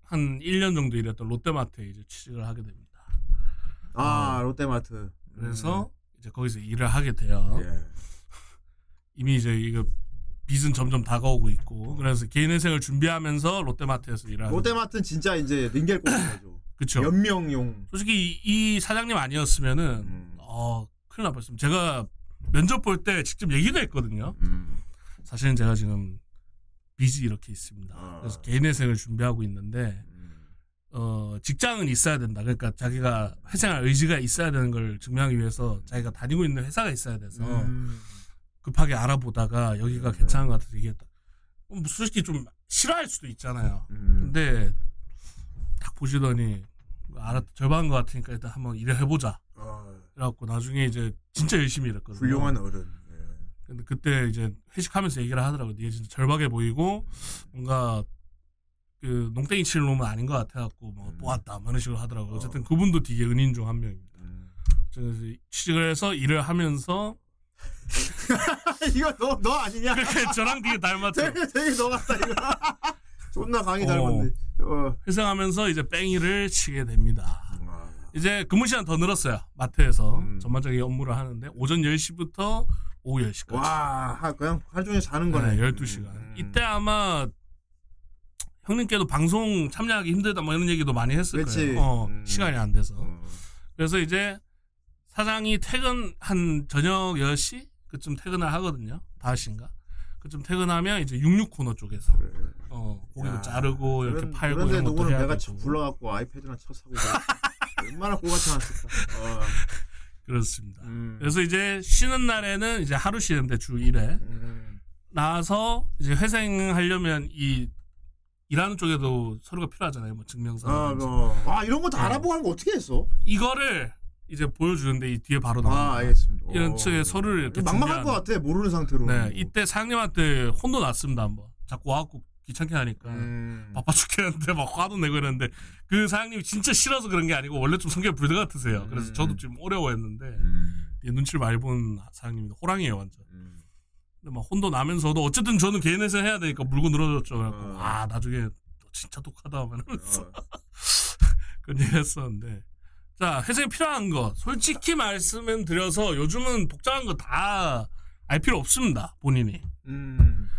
한 1년 정도 일했던 롯데마트에 이제 취직을 하게 됩니다. 아 어. 롯데마트. 그래서 이제 거기서 일을 하게 돼요. 음. 예. 이미 이제 이거 빚은 점점 다가오고 있고 그래서 개인 회생을 준비하면서 롯데마트에서 일을 하고 롯데마트는 진짜 이제 링겔 거죠. 그쵸 연명용. 솔직히 이, 이 사장님 아니었으면은 음. 어 큰일 날 뻔했습니다 제가 면접 볼 때 직접 얘기도 했거든요 음. 사실은 제가 지금 빚이 이렇게 있습니다 아. 그래서 개인 회생을 준비하고 있는데 음. 어 직장은 있어야 된다 그러니까 자기가 회생할 의지가 있어야 되는 걸 증명하기 위해서 자기가 다니고 있는 회사가 있어야 돼서 음. 급하게 알아보다가 여기가 괜찮은 것 같아서 얘기했다. 뭐 솔직히 좀 싫어할 수도 있잖아요. 음. 근데 딱 보시더니 알아 절반인 것 같으니까 일단 한번 일을 해보자. 어. 그래갖고 나중에 이제 진짜 열심히 일했거든요. 훌륭한 어른. 예. 근데 그때 이제 회식하면서 얘기를 하더라고. 니가 진짜 절박해 보이고 뭔가 그 농땡이 치는 놈은 아닌 것 같아갖고 뭐 음. 모았다 뭐 이런 식으로 하더라고. 어. 어쨌든 그분도 되게 은인 중 한 명입니다. 음. 그래서 취직을 해서 일을 하면서 이거 너 너 아니냐? 저랑 되게 닮았죠. 되게 되게 너 같다 이거. 존나 강의 어. 닮았네. 어. 회생하면서 이제 뺑이를 치게 됩니다. 아. 이제 근무 시간 더 늘었어요. 마트에서 음. 전반적인 업무를 하는데 오전 10시부터 오후 10시까지. 와, 하- 그냥 하루 종일 사는 거네. 네, 12시간. 음. 이때 아마 형님께도 방송 참여하기 힘들다 뭐 이런 얘기도 많이 했을 그렇지. 거예요. 어, 음. 시간이 안 돼서. 어. 그래서 이제 사장이 퇴근 한 저녁 10시 그쯤 퇴근을 하거든요. 5시인가. 그쯤 퇴근하면 이제 66 코너 쪽에서 그래. 어, 고기도 야, 자르고 이렇게 그런- 팔고 그런데 해야 내가. 불러갖고 아이패드나 쳐 사고. 얼마나 꼴 같지 않았을까. 어. 그렇습니다. 음. 그래서 이제 쉬는 날에는 이제 하루 쉬는데 주 1회 음. 나와서 이제 회생하려면 이 일하는 쪽에도 서류가 필요하잖아요. 뭐 증명서. 아, 뭐. 와 이런 거다 어. 알아보고 하는 거 어떻게 했어? 이거를 이제 보여주는데 이 뒤에 바로 나옵니다. 아 알겠습니다. 이런 어. 측의 서류를 이렇게 막막할 준비하는- 것 같아 모르는 상태로. 네, 이때 사장님한테 혼도 났습니다. 한번 자꾸 와갖고 귀찮게 하니까 음. 바빠 죽겠는데 막 화도 내고 이랬는데 그 사장님이 진짜 싫어서 그런 게 아니고 원래 좀 성격 불드 같으세요. 그래서 음. 저도 좀 어려워했는데 음. 이 눈치를 많이 본 사장님인데 호랑이에요 완전. 음. 근데 막 혼도 나면서도 어쨌든 저는 개인에서 해야 되니까 물고 늘어졌죠. 그래갖고 어. 아 나중에 너 진짜 독하다 하면서 어. 그런 얘기 했었는데 자 회생이 필요한 거 솔직히 말씀은 드려서 요즘은 복잡한 거 다 알 필요 없습니다 본인이 음.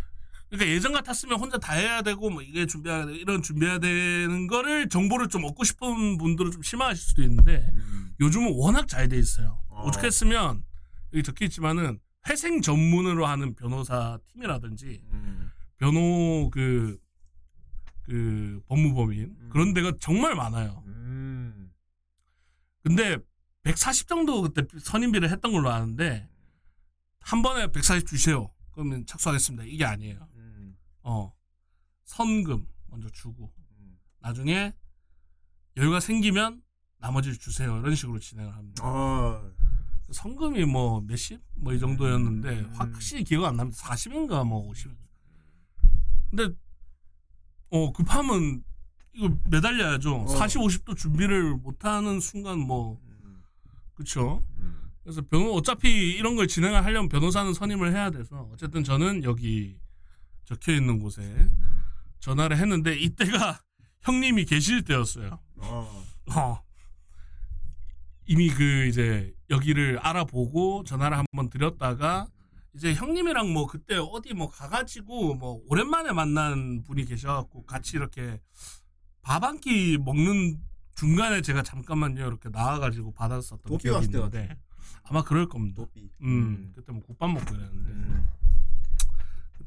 그러니까 예전 같았으면 혼자 다 해야 되고 뭐 이게 준비해야 되고 이런 준비해야 되는 거를 정보를 좀 얻고 싶은 분들은 좀 실망하실 수도 있는데 음. 요즘은 워낙 잘 돼 있어요 어. 오죽했으면 여기 적혀 있지만은 회생 전문으로 하는 변호사 팀이라든지 음. 변호 그, 그 법무법인 음. 그런 데가 정말 많아요. 음. 근데 140 정도 그때 선임비를 했던 걸로 아는데 한 번에 140 주세요. 그러면 착수하겠습니다. 이게 아니에요. 음. 어 선금 먼저 주고 음. 나중에 여유가 생기면 나머지를 주세요. 이런 식으로 진행을 합니다. 아. 성금이 뭐 몇십 뭐 이 정도였는데 음. 확실히 기억 안 납니다. 40인가 뭐 50. 근데 어 급하면 이거 매달려야죠. 어. 40, 50도 준비를 못 하는 순간 뭐 음. 그쵸? 음. 그래서 변호 어차피 이런 걸 진행을 하려면 변호사는 선임을 해야 돼서 어쨌든 저는 여기 적혀 있는 곳에 전화를 했는데 이때가 형님이 계실 때였어요. 어. 어. 이미 그 이제 여기를 알아보고 전화를 한번 드렸다가 이제 형님이랑 뭐 그때 어디 뭐 가가지고 뭐 오랜만에 만난 분이 계셔갖고 같이 이렇게 밥 한 끼 먹는 중간에 제가 잠깐만요 이렇게 나와가지고 받았었던 기억이 있는데 아마 그럴 겁니다. 도삐. 음, 그때 뭐 국밥 먹고 이랬는데 음.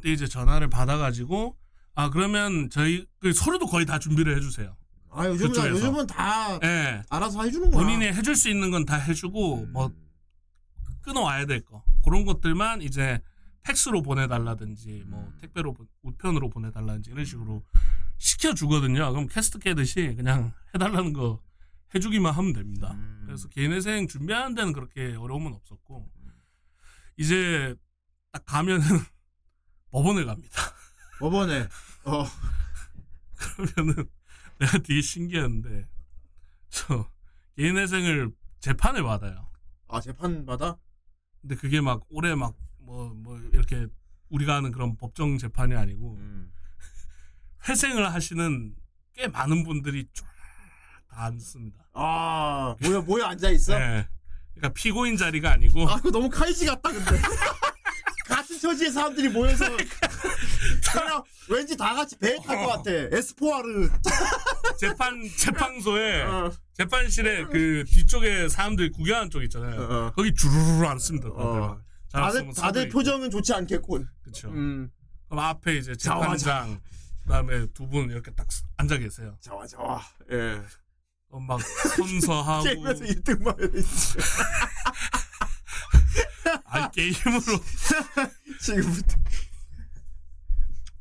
그때 이제 전화를 받아가지고 아 그러면 저희 그 서류도 거의 다 준비를 해주세요. 아 요즘은. 요즘은 다 예. 알아서 해주는 거야. 본인이 해줄 수 있는 건 다 해주고 음. 뭐 끊어와야 될 거 그런 것들만 이제 팩스로 보내달라든지 뭐 음. 택배로 보- 우편으로 보내달라든지 이런 식으로 시켜주거든요. 그럼 캐스트 깨듯이 그냥 해달라는 거 해주기만 하면 됩니다. 음. 그래서 개인회생 준비하는 데는 그렇게 어려움은 없었고 이제 딱 가면은 법원에 갑니다. 법원에 어. 그러면은 내가 되게 신기한데 저 개인회생을 재판을 받아요. 아 재판 받아? 근데 그게 막 올해 막 뭐뭐 이렇게 우리가 하는 그런 법정 재판이 아니고 음. 회생을 하시는 꽤 많은 분들이 쫙다 앉습니다. 아 뭐야 뭐야 앉아 있어? 네. 그러니까 피고인 자리가 아니고 아 그거 너무 카이지 같다 근데. 같은 처지의 사람들이 모여서 그냥 왠지 다 같이 배에 탈것 같아. 에스포아르. 재판 재판소에 어, 재판실에 그 뒤쪽에 사람들 구경하는 쪽 있잖아요. 어, 어. 거기 주르르 앉습니다. 다들 어. 다들 다들 표정은 좋지 않겠군. 그쵸. 음. 그럼 앞에 이제 재판장 그다음에 두 분 이렇게 딱 앉아 계세요. 좋아 좋아. 예. 어, 막 선서하고 게임에서 1등만 해야 돼. 아 게임으로 지금부터.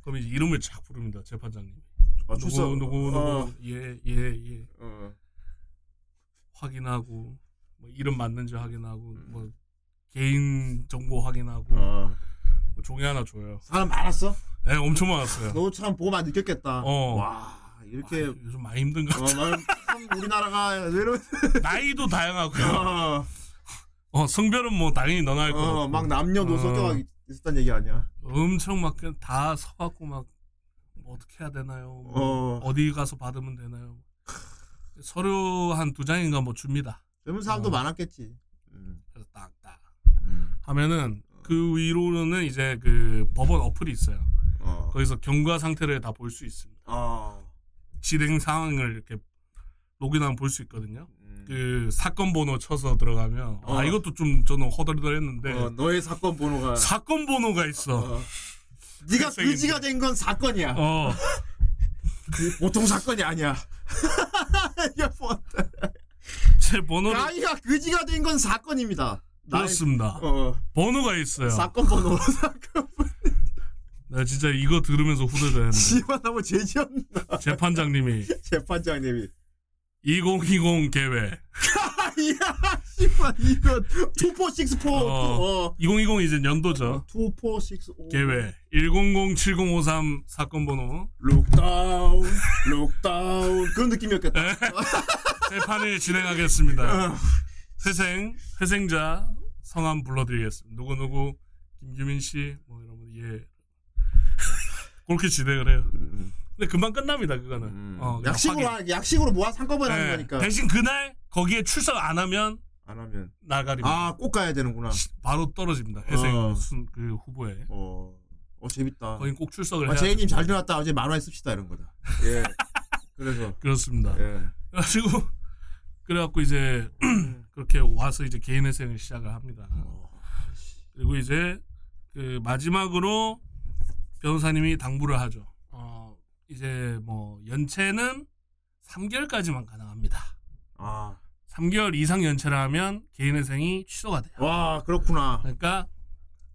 그럼 이제 이름을 쫙 부릅니다 재판장님. 아, 누구 누구 누구 어. 예예 예, 예. 어. 확인하고 뭐 이름 맞는지 확인하고 뭐 개인 정보 확인하고 어. 뭐 종이 하나 줘요. 사람 많았어? 네, 엄청 많았어요. 너 참 보고 많이 느꼈겠다. 어. 와 이렇게 아, 요즘 많이 힘든가? 어, 막, 참 우리나라가 왜 이런 나이도 다양하고요. 어, 어, 성별은 뭐 당연히 너나 할 거. 어, 막 남녀노소 어. 가 있었단 얘기 아니야. 엄청 막 다 서갖고 막 뭐 어떻게 해야 되나요? 뭐 어. 어디 가서 받으면 되나요? 서류 한 두 장인가 뭐 줍니다. 젊은 사람도 어. 많았겠지. 음. 그래서 딱딱 음. 하면은 그 위로는 이제 그 법원 어플이 있어요. 어. 거기서 경과 상태를 다 볼 수 있습니다. 어. 진행 상황을 이렇게 로그인하면 볼 수 있거든요. 음. 그 사건 번호 쳐서 들어가면 아 어. 이것도 좀 저는 허덜덜했는데 어, 너의 사건 번호가 사건 번호가 있어. 어. 네가 색색인데. 그지가 된 건 사건이야. 어. 그 보통 사건이 아니야. 뭐, 제 번호를 나이가 그지가 된 건 사건입니다. 그렇습니다. 어, 번호가 있어요. 사건 번호. 사건 번호. 나 진짜 이거 들으면서 후들대는데 씨발 너무 죄지었나. 재판장님이 재판장님이. 2020 계획 이야, 씨발 이거 투포식스포. 어. 어. 2020 이제 연도죠. 투포식스오. 계획 1007053 사건 번호 look down, look down 그런 느낌이었겠다. 네. 재판을 진행하겠습니다. 회생 회생자 성함 불러드리겠습니다. 누구 누구 김규민 씨 뭐 이러면 예 그렇게 진행을 해요. 근데 금방 끝납니다 그거는. 어, 그냥 약식으로. 하- 약식으로 모아 한꺼번에 하는 네. 거니까. 대신 그날 거기에 출석 안 하면 안 하면 나가립니다. 아 꼭 가야 되는구나. 바로 떨어집니다. 회생 어. 순, 그 후보에. 어, 어 재밌다. 거긴 꼭 출석을 아, 해야 제이님 잘 들어왔다. 어제 만화에 씁시다 이런 거다. 예. 그래서 그렇습니다. 예. 그래가지고 그래갖고 이제 그렇게 와서 이제 개인 회생을 시작을 합니다. 그리고 이제 그 마지막으로 변호사님이 당부를 하죠. 어 이제 뭐 연체는 3개월까지만 가능합니다. 아, 3개월 이상 연체를 하면 개인 회생이 취소가 돼요. 와 그렇구나. 그러니까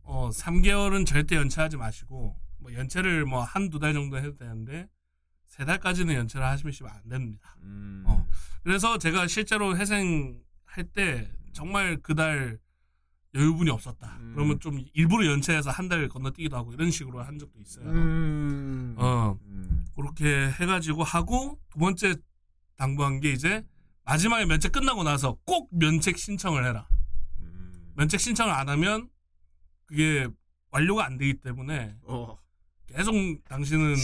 어 3개월은 절대 연체하지 마시고 뭐 연체를 뭐 한 두 달 정도 해도 되는데 세 달까지는 연체를 하시면 안 됩니다. 음. 어. 그래서 제가 실제로 회생할 때 정말 그달 여유분이 없었다. 음. 그러면 좀 일부러 연체해서 한 달 건너뛰기도 하고 이런 식으로 한 적도 있어요. 음. 어 음. 그렇게 해가지고 하고 두 번째 당부한 게 이제 마지막에 면책 끝나고 나서 꼭 면책 신청을 해라. 음. 면책 신청을 안 하면 그게 완료가 안 되기 때문에 어. 계속 당신은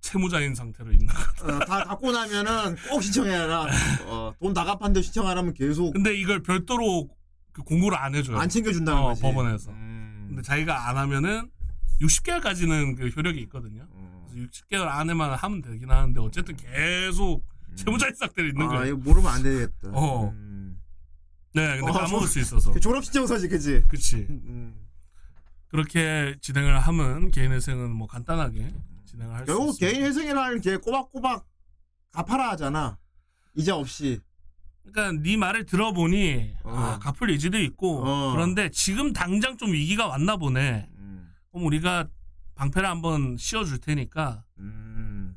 채무자인 상태로 있는. 어, 다 갖고 나면은 꼭 신청해라. 어, 돈 나가판도 신청 안 하면 계속 근데 이걸 별도로 그 공고를 안 해줘요. 안 챙겨준다는 어, 거지. 법원에서. 음. 근데 자기가 안 하면은 60개월까지는 그 효력이 있거든요. 어. 그래서 60개월 안에만 하면 되긴 하는데 어쨌든 계속 채무자인 상태로 있는 아, 거예요. 이거 모르면 안 되겠다. 어. 음. 네, 근데 어, 까먹을 수 있어서. 그 졸업 신청서지, 그지? 그치. 음. 그렇게 진행을 하면 개인 회생은 뭐 간단하게 진행을 할수 결국 있습니다. 개인 회생이라는 게 꼬박꼬박 갚아라 하잖아. 이자 없이. 그러니까 네 말을 들어보니 어. 아, 갚을 의지도 있고 어. 그런데 지금 당장 좀 위기가 왔나 보네. 음. 그럼 우리가 방패를 한번 씌워줄 테니까 음.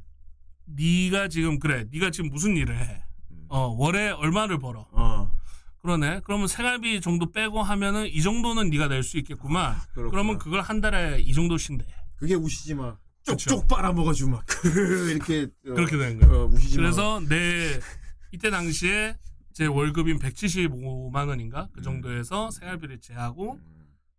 네가 지금 그래 네가 지금 무슨 일을 해? 음. 어 월에 얼마를 벌어? 어. 그러네. 그러면 생활비 정도 빼고 하면은 이 정도는 네가 낼 수 있겠구만. 그렇구나. 그러면 그걸 한 달에 이 정도씩 내. 그게 우시지 마. 쪽쪽 빨아먹어주고 막. 이렇게. 어, 그렇게 되는 거예요. 어, 우시지 마. 그래서 내 이때 당시에 제 월급인 175만 원인가 그 정도에서 생활비를 제하고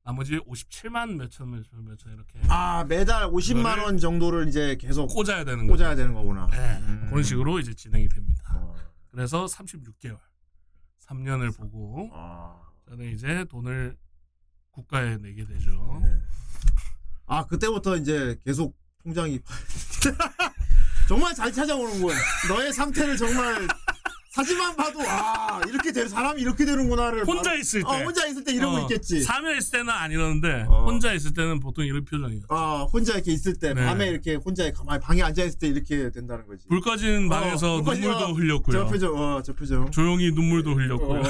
나머지 57만 몇천 몇천 몇천 이렇게 아, 매달 50만 원 정도를 이제 계속 꽂아야 되는. 꽂아야 되는 거구나. 네, 음. 그런 식으로 이제 진행이 됩니다. 어. 그래서 36개월, 3년을 보고 아. 저는 이제 돈을 국가에 내게 되죠. 네. 아, 그때부터 이제 계속 통장이. 정말 잘 찾아오는군. 너의 상태를 정말 사진만 봐도, 아, 이렇게 되 사람이 이렇게 되는구나를. 혼자 바로- 있을 때. 어, 혼자 있을 때 이러고 어, 있겠지. 사며 있을 때는 안 이러는데 어. 혼자 있을 때는 보통 이런 표정이에요. 어, 혼자 이렇게 있을 때, 네. 밤에 이렇게 혼자 가만히 방에 앉아 있을 때 이렇게 된다는 거지. 불 꺼진 방에서 어, 불 꺼진- 눈물도 어, 흘렸고요. 저 표정, 어, 저 표정. 조용히 눈물도 흘렸고요. 어.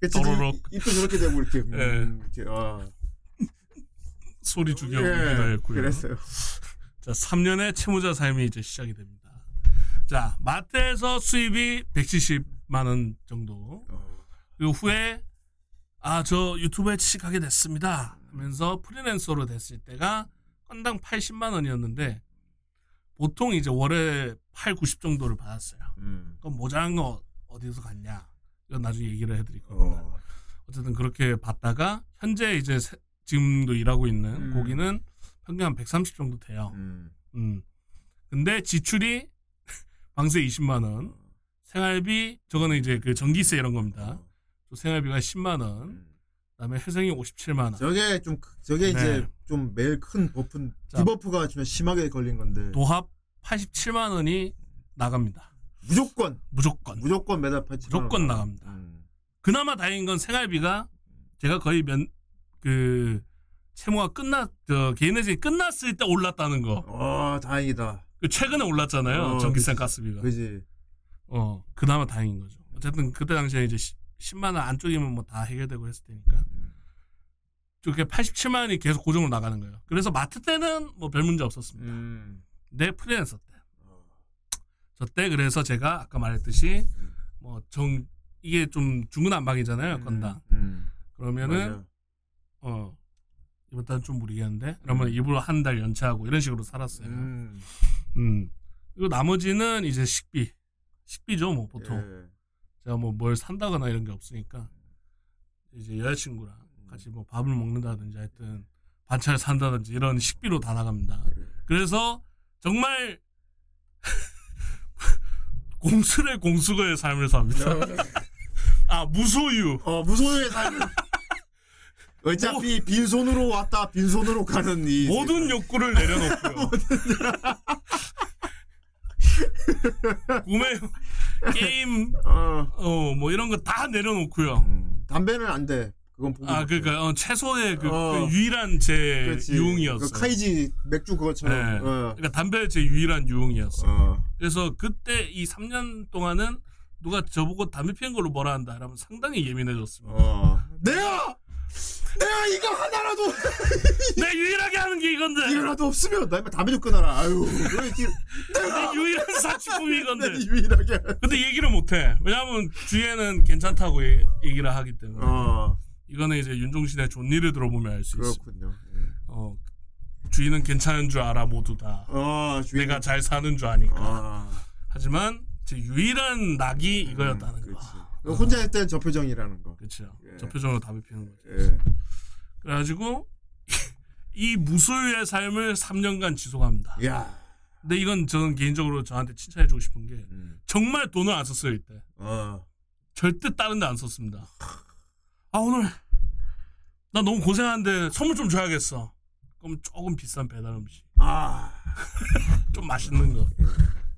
그치. 입- 입도 저렇게 되고 이렇게. 음, 네. 이렇게, 어. 소리 죽여 예, 울기도 했고요. 그랬어요. 자, 3년의 채무자 삶이 이제 시작이 됩니다. 자, 마트에서 수입이 170만 원 정도. 어. 그리고 후에 아 저 유튜브에 취직하게 됐습니다 하면서 프리랜서로 됐을 때가 건당 80만 원이었는데 보통 이제 월에 8, 90 정도를 받았어요. 음. 그럼 모자란 거 어디서 갔냐? 이건 나중에 얘기를 해드릴 겁니다. 어. 어쨌든 그렇게 받다가 현재 이제 세- 지금도 일하고 있는 음. 고기는 평균 한 130 정도 돼요. 음. 음. 근데 지출이 방세 20만 원, 생활비 저거는 이제 그 전기세 이런 겁니다. 또 생활비가 10만 원, 음. 그다음에 회생이 57만 원, 저게 좀 크- 저게 네. 이제 좀 매일 큰 buff 자. debuff가 좀 심하게 걸린 건데 도합 87만 원이 나갑니다. 무조건 무조건. 무조건 매달 80만 무조건 나갑니다. 음. 그나마 다행인 건 생활비가 제가 거의 면그 채무가 끝났 저 개인 회생이 끝났을 때 올랐다는 거. 어 다행이다. 그 최근에 올랐잖아요. 어, 전기세. 가스비가. 그지. 어, 그나마 다행인 거죠. 어쨌든 그때 당시에 이제 10만 원 안쪽이면 뭐 다 해결되고 했을 테니까. 저게 87만 원이 계속 고정으로 나가는 거예요. 그래서 마트 때는 뭐 별 문제 없었습니다. 음. 내 프리랜서 때. 저때 그래서 제가 아까 말했듯이 뭐 정 이게 좀 중구난방이잖아요, 건당. 음. 그러면은 맞아. 어 이번 달은 좀 무리겠는데 그러면 일부러 한 달 연차하고 이런 식으로 살았어요. 음. 음. 그리고 나머지는 이제 식비 식비죠 뭐 보통 예. 제가 뭐 뭘 산다거나 이런 게 없으니까 이제 여자친구랑 같이 뭐 밥을 먹는다든지 하여튼 반찬을 산다든지 이런 식비로 다 나갑니다. 그래서 정말 공수의 공수거의 삶을 삽니다. 아 무소유 어 무소유의 삶. 어차피 빈손으로 왔다 빈손으로 가는 이 모든 욕구를 내려놓고요. 구매 게임 어. 어 뭐 이런 거 다 내려놓고요. 음. 담배는 안 돼. 그건 포기. 아 그러니까 어, 최소의 그, 어. 그 유일한 제 그렇지. 유흥이었어요. 그 카이지 맥주 그것처럼. 네. 어. 그러니까 담배 제 유일한 유흥이었어요. 어. 그래서 그때 이 3년 동안은 누가 저보고 담배 피는 걸로 뭐라 한다 라면 상당히 예민해졌습니다. 어. 내가 내가 이거 하나라도 내 유일하게 하는 게 이건데 이거라도 없으면 나 담배 좀 끊어라. 아유. 그래, 지금 내 유일한 사치품이 내 이건데 유일하게. 근데 얘기를 못해 왜냐하면 주위에는 괜찮다고 얘- 얘기를 하기 때문에 어. 이거는 이제 윤종신의 존니를 들어보면 알 수 있어 그렇군요. 예. 어, 주인은 괜찮은 줄 알아 모두 다 어, 주인. 내가 잘 사는 줄 아니까 아. 하지만 제 유일한 낙이 이거였다는 그렇지. 거그 혼자 할 때는 저 표정이라는 거. 그렇죠 예. 저 표정으로 담배 피는 거죠 예. 그래가지고 이 무소유의 삶을 3년간 지속합니다. 야. 근데 이건 저는 개인적으로 저한테 칭찬해주고 싶은 게 음. 정말 돈을 안 썼어요 이때. 어. 절대 다른 데 안 썼습니다. 아 오늘 나 너무 고생하는데 선물 좀 줘야겠어. 그럼 조금 비싼 배달 음식, 아. 좀 맛있는 거,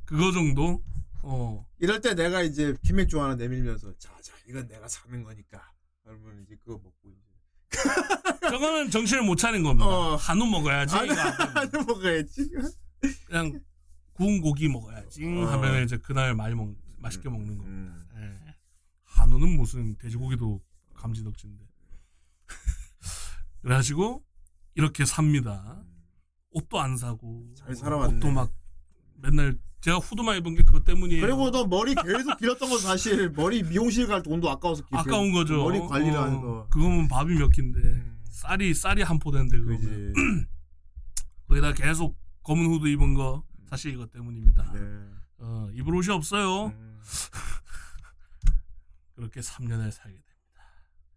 그거 정도. 어 이럴 때 내가 이제 캔맥주 하나 내밀면서 자자 이건 내가 사는 거니까 그러면 이제 그거 먹고 이제 저거는 정신을 못 차린 겁니다. 어. 한우 먹어야지. 됩니다. 하나 먹어야지. 그냥 구운 고기 먹어야지. 어. 하면 이제 그날 많이 먹 맛있게 먹는 거. 음. 예. 한우는 무슨 돼지고기도 감지덕진데. 그래가지고 이렇게 삽니다. 옷도 안 사고 잘 살아왔네. 옷도 막 맨날 제가 후드만 입은 게 그것 때문이에요. 그리고 너 머리 계속 길었던 건 사실 머리 미용실 갈 돈도 아까워서 길- 아까운 거죠. 머리 관리를 어, 하는 거. 그거면 밥이 몇 낀데 음. 쌀이 쌀이 한 포 되는데 그거 그지. 거기다 계속 검은 후드 입은 거 사실 이것 때문입니다. 네. 어, 입을 옷이 없어요. 음. 그렇게 3년을 살게 됩니다.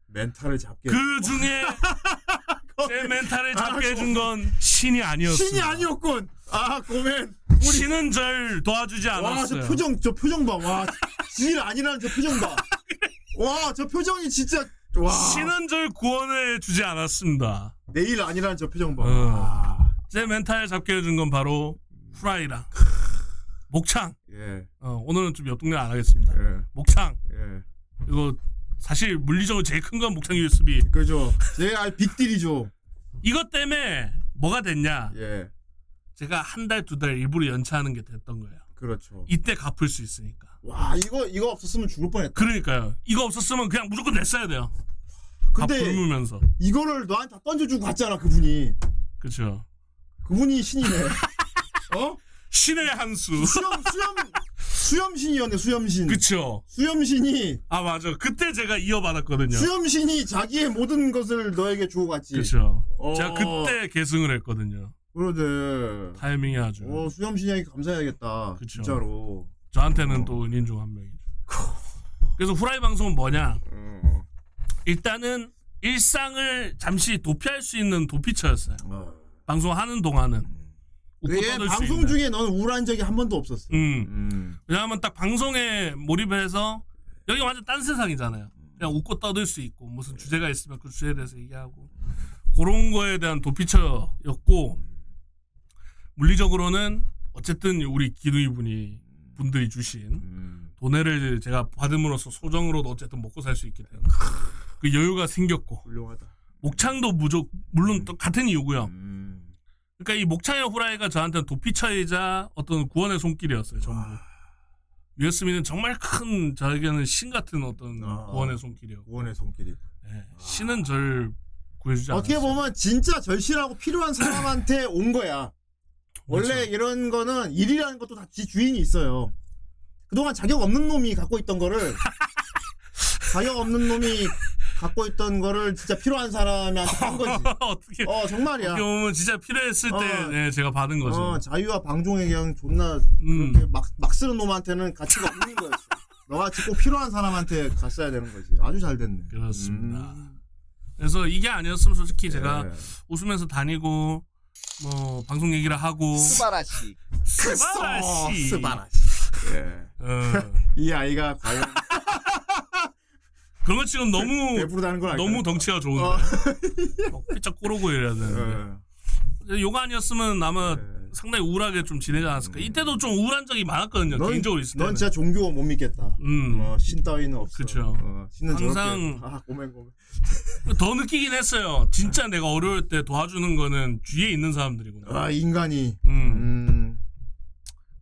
멘탈을 잡게. 그 중에 제 멘탈을 잡게 해준 건 신이 아니었어요. 신이 아니었군. 아 고 맨. 신은 절 도와주지 와 저 않았어요. 표정 저 표정 봐. 와 질 아니라는 저 표정 봐. 와 저 표정이 진짜 와. 신은 절 구원해 주지 않았습니다. 내일 아니라는 저 표정 봐. 어. 와. 제 멘탈을 잡게 해준 건 바로 후라이랑 목창. 예. 어, 오늘은 좀 옆 동네 안 하겠습니다. 예. 목창. 예. 이거 사실 물리적으로 제일 큰 건 목창 USB. 그죠. 제가 빅딜이죠. 이것 때문에 뭐가 됐냐? 예. 제가 한 달 두 달 일부러 연차하는 게 됐던 거예요. 그렇죠. 이때 갚을 수 있으니까. 와 이거 이거 없었으면 죽을 뻔했다. 그러니까요. 이거 없었으면 그냥 무조건 냈어야 돼요. 근데 갚으면서. 이거를 너한테 다 던져주고 갔잖아 그분이. 그렇죠. 그분이 신이네. 어? 신의 한 수. 수염 수염 수염신이었네 수염신. 그쵸. 수염신이 아 맞아. 그때 제가 이어받았거든요. 수염신이 자기의 모든 것을 너에게 주고 갔지. 그쵸. 어. 제가 그때 계승을 했거든요. 그러네. 타이밍이 아주. 어 수염신이에게 감사해야겠다. 그쵸. 진짜로. 저한테는 또 은인 중 한 명이죠. 그래서 후라이 방송은 뭐냐? 어. 일단은 일상을 잠시 도피할 수 있는 도피처였어요. 어. 방송하는 동안은. 수 방송. 중에 너는 우울한 적이 한 번도 없었어. 음. 음. 왜냐하면 딱 방송에 몰입해서 여기 완전 딴 세상이잖아요. 그냥 웃고 떠들 수 있고 무슨 주제가 있으면 그 주제에 대해서 얘기하고 그런 거에 대한 도피처였고 물리적으로는 어쨌든 우리 기둥이 분이 분들이 주신 음. 돈을 제가 받음으로써 소정으로도 어쨌든 먹고 살 수 있게 되는 그 여유가 생겼고 훌륭하다. 목창도 무조 물론 또 같은 이유고요. 음. 그러니까 이 목창의 후라이가 저한테는 도피처이자 어떤 구원의 손길이었어요. 전부. 유에스미는 정말 큰 저에게는 신 같은 어떤 아. 구원의 손길이었고 구원의 손길이. 예, 신은 절 구해주지 않았어요. 어떻게 보면 진짜 절실하고 필요한 사람한테 온 거야. 원래 그렇죠. 이런 거는 일이라는 것도 다 지 주인이 있어요. 그동안 자격 없는 놈이 갖고 있던 거를 자격 없는 놈이 갖고 있던 거를 진짜 필요한 사람한테 한 거지. 어떻게 어 정말이야. 어떻게 보면 진짜 필요했을 때 어. 네, 제가 받은 거죠. 어, 자유와 방종에 그냥 존나 음. 그렇게 막, 막 쓰는 놈한테는 가치가 없는 거였어. 너같이 꼭 필요한 사람한테 갔어야 되는 거지. 아주 잘 됐네. 그렇습니다. 음. 그래서 이게 아니었으면 솔직히 제가 예. 웃으면서 다니고 뭐 방송 얘기를 하고 스바라시 스바라시. 스바라시. 예. 어, 이 아이가 과연 그런 거 지금 너무 배부르다는 걸 알까? 너무 덩치가 좋은데 어. 막 삐쩍 꼬르고 예. 요거 아니었으면 아마 예. 상당히 우울하게 좀 지내지 않았을까. 이때도 좀 우울한 적이 많았거든요. 개인적으로 있을 때는. 넌 진짜 종교 못 믿겠다. 음. 어, 신 따위는 없어. 그쵸. 어, 신은 항상- 저렇게. 아, 고멘 고멘. 더 느끼긴 했어요. 진짜 내가 어려울 때 도와주는 거는 주위에 있는 사람들이구나. 아 인간이. 음. 음.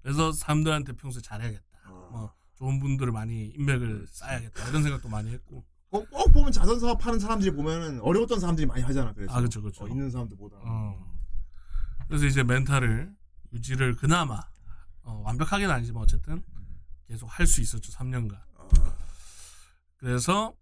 그래서 사람들한테 평소에 잘해야겠다. 어. 뭐 좋은 분들을 많이 인맥을 쌓아야겠다. 이런 생각도 많이 했고. 꼭, 꼭 보면 자선 사업 하는 사람들이 보면은 어려웠던 사람들이 많이 하잖아. 그래서. 아, 그쵸, 그쵸. 어, 있는 사람들보다. 어. 그래서 이제 멘탈을 유지를 그나마 어, 완벽하게는 아니지만 어쨌든 계속 할 수 있었죠. 3년간. 그래서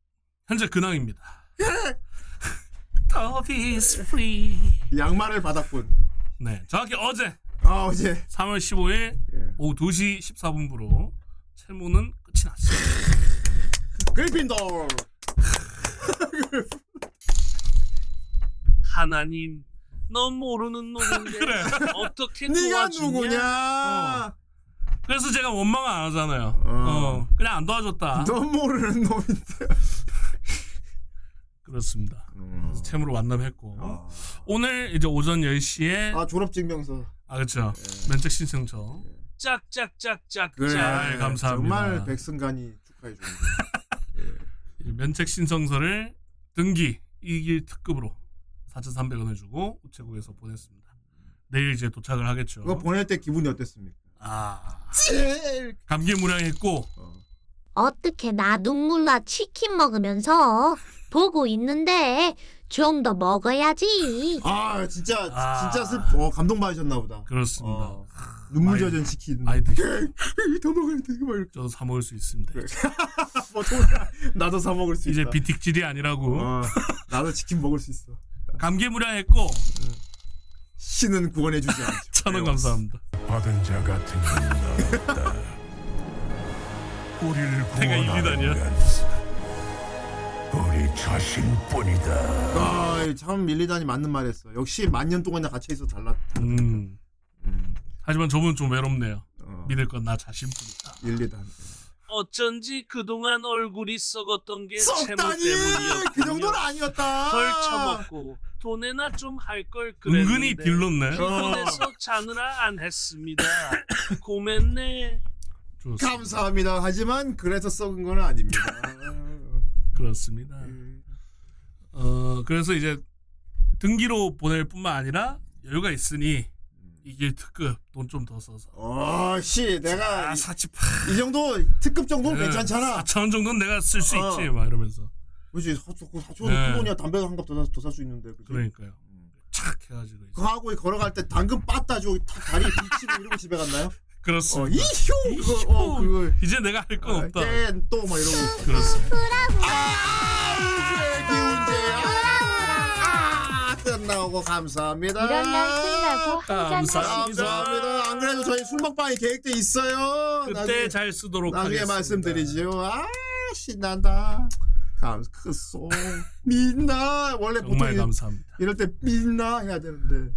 현재 근황입니다. Love is free. 양말을 받았군. 네, 정확히 어제 아 어제. 3월 15일 예. 오후 2시 14분부로 채무는 끝이 났습니다. 그리핀도르. 하나님 넌 모르는 놈인데 그래. 어떻게 네가 도와주냐 누구냐? 그래서 제가 원망을 안 하잖아요. 어. 어, 그냥 안 도와줬다. 넌 모르는 놈인데. 그렇습니다. 음. 그래서 채무로 만남했고 아, 오늘 이제 오전 10시에 아 졸업 증명서. 아 그렇죠. 면책 신청서. 짝짝짝짝 그래. 아, 감사합니다. 정말 백승간이 축하해 주는 이 면책 신청서를 등기 이길 특급으로 4,300원을 주고 우체국에서 보냈습니다. 내일 이제 도착을 하겠죠. 그거 보낼 때 기분이 어땠습니까? 아 제일 감개무량했고 어떻게 나 눈물 나 치킨 먹으면서 보고 있는데 좀 더 먹어야지. 아 진짜 아. 진짜 슬 어, 감동 받으셨나 보다. 그렇습니다. 어, 눈물 젖은 치킨. 많이 드시. 더 먹어야 돼. 막 이렇게. 저도 사 먹을 수 있습니다. 그래. 뭐 돈, 나도 사 먹을 수 이제 있다. 비틱질이 아니라고 어, 나도 치킨 먹을 수 있어. 감개무량했고 신은 구원해 주지 않죠. 천원 감사합니다. 받은 자 같은 이는 없다. 우리를 내가 구원하는? 건 우리 자신뿐이다. 아, 참 밀리단이 맞는 말했어. 역시 만년 동안 갇혀 있어 달라. 음. 음, 하지만 저분은 좀 외롭네요. 어, 믿을 건 나 자신뿐이다. 밀리단. 어쩐지 그동안 얼굴이 썩었던 게 채무 썩다니 때문이었군요 그 정도는 아니었다. 덜 처먹고 돈에나 좀 할 걸 그랬는데 은근히 딜렀네. 피곤해서 자느라 안 했습니다 고맙네 좋습니다. 감사합니다. 하지만 그래서 썩은 건 아닙니다. 그렇습니다. 어 그래서 이제 등기로 보낼 뿐만 아니라 여유가 있으니 이길 특급 돈 좀 더 써서 어, 씨, 내가 아 이, 사치 이 정도 특급 정도는 괜찮잖아. 4천 원 정도는 내가 쓸 수 어. 있지 막 이러면서 그렇지, 사촌 사촌 네. 큰 돈이야 담배 한 갑 더 살 수 있는데. 그치? 그러니까요. 착 해가지고 이제 그거 하고 걸어갈 때 당근 빠따 주고 탁 다리 빗치고 이러고 집에 갔나요? 어, 그렇습니다. 이효 그거 어 그거 이제 내가 할 건 없다. 깬또막 이러고 그렇습니다. 아 기운제 아 끝나고 감사합니다. 이런 날 끝나고 한잔 감사합니다. 감사합니다. 안 그래도 저희 술 먹방이 계획돼 있어요. 그때 나중에, 잘 쓰도록 나중에 하겠습니다. 말씀드리죠. 아 신난다. 감 크소 민나 원래 보통 정말 이- 감사합니다. 이럴 때 민나 해야 되는데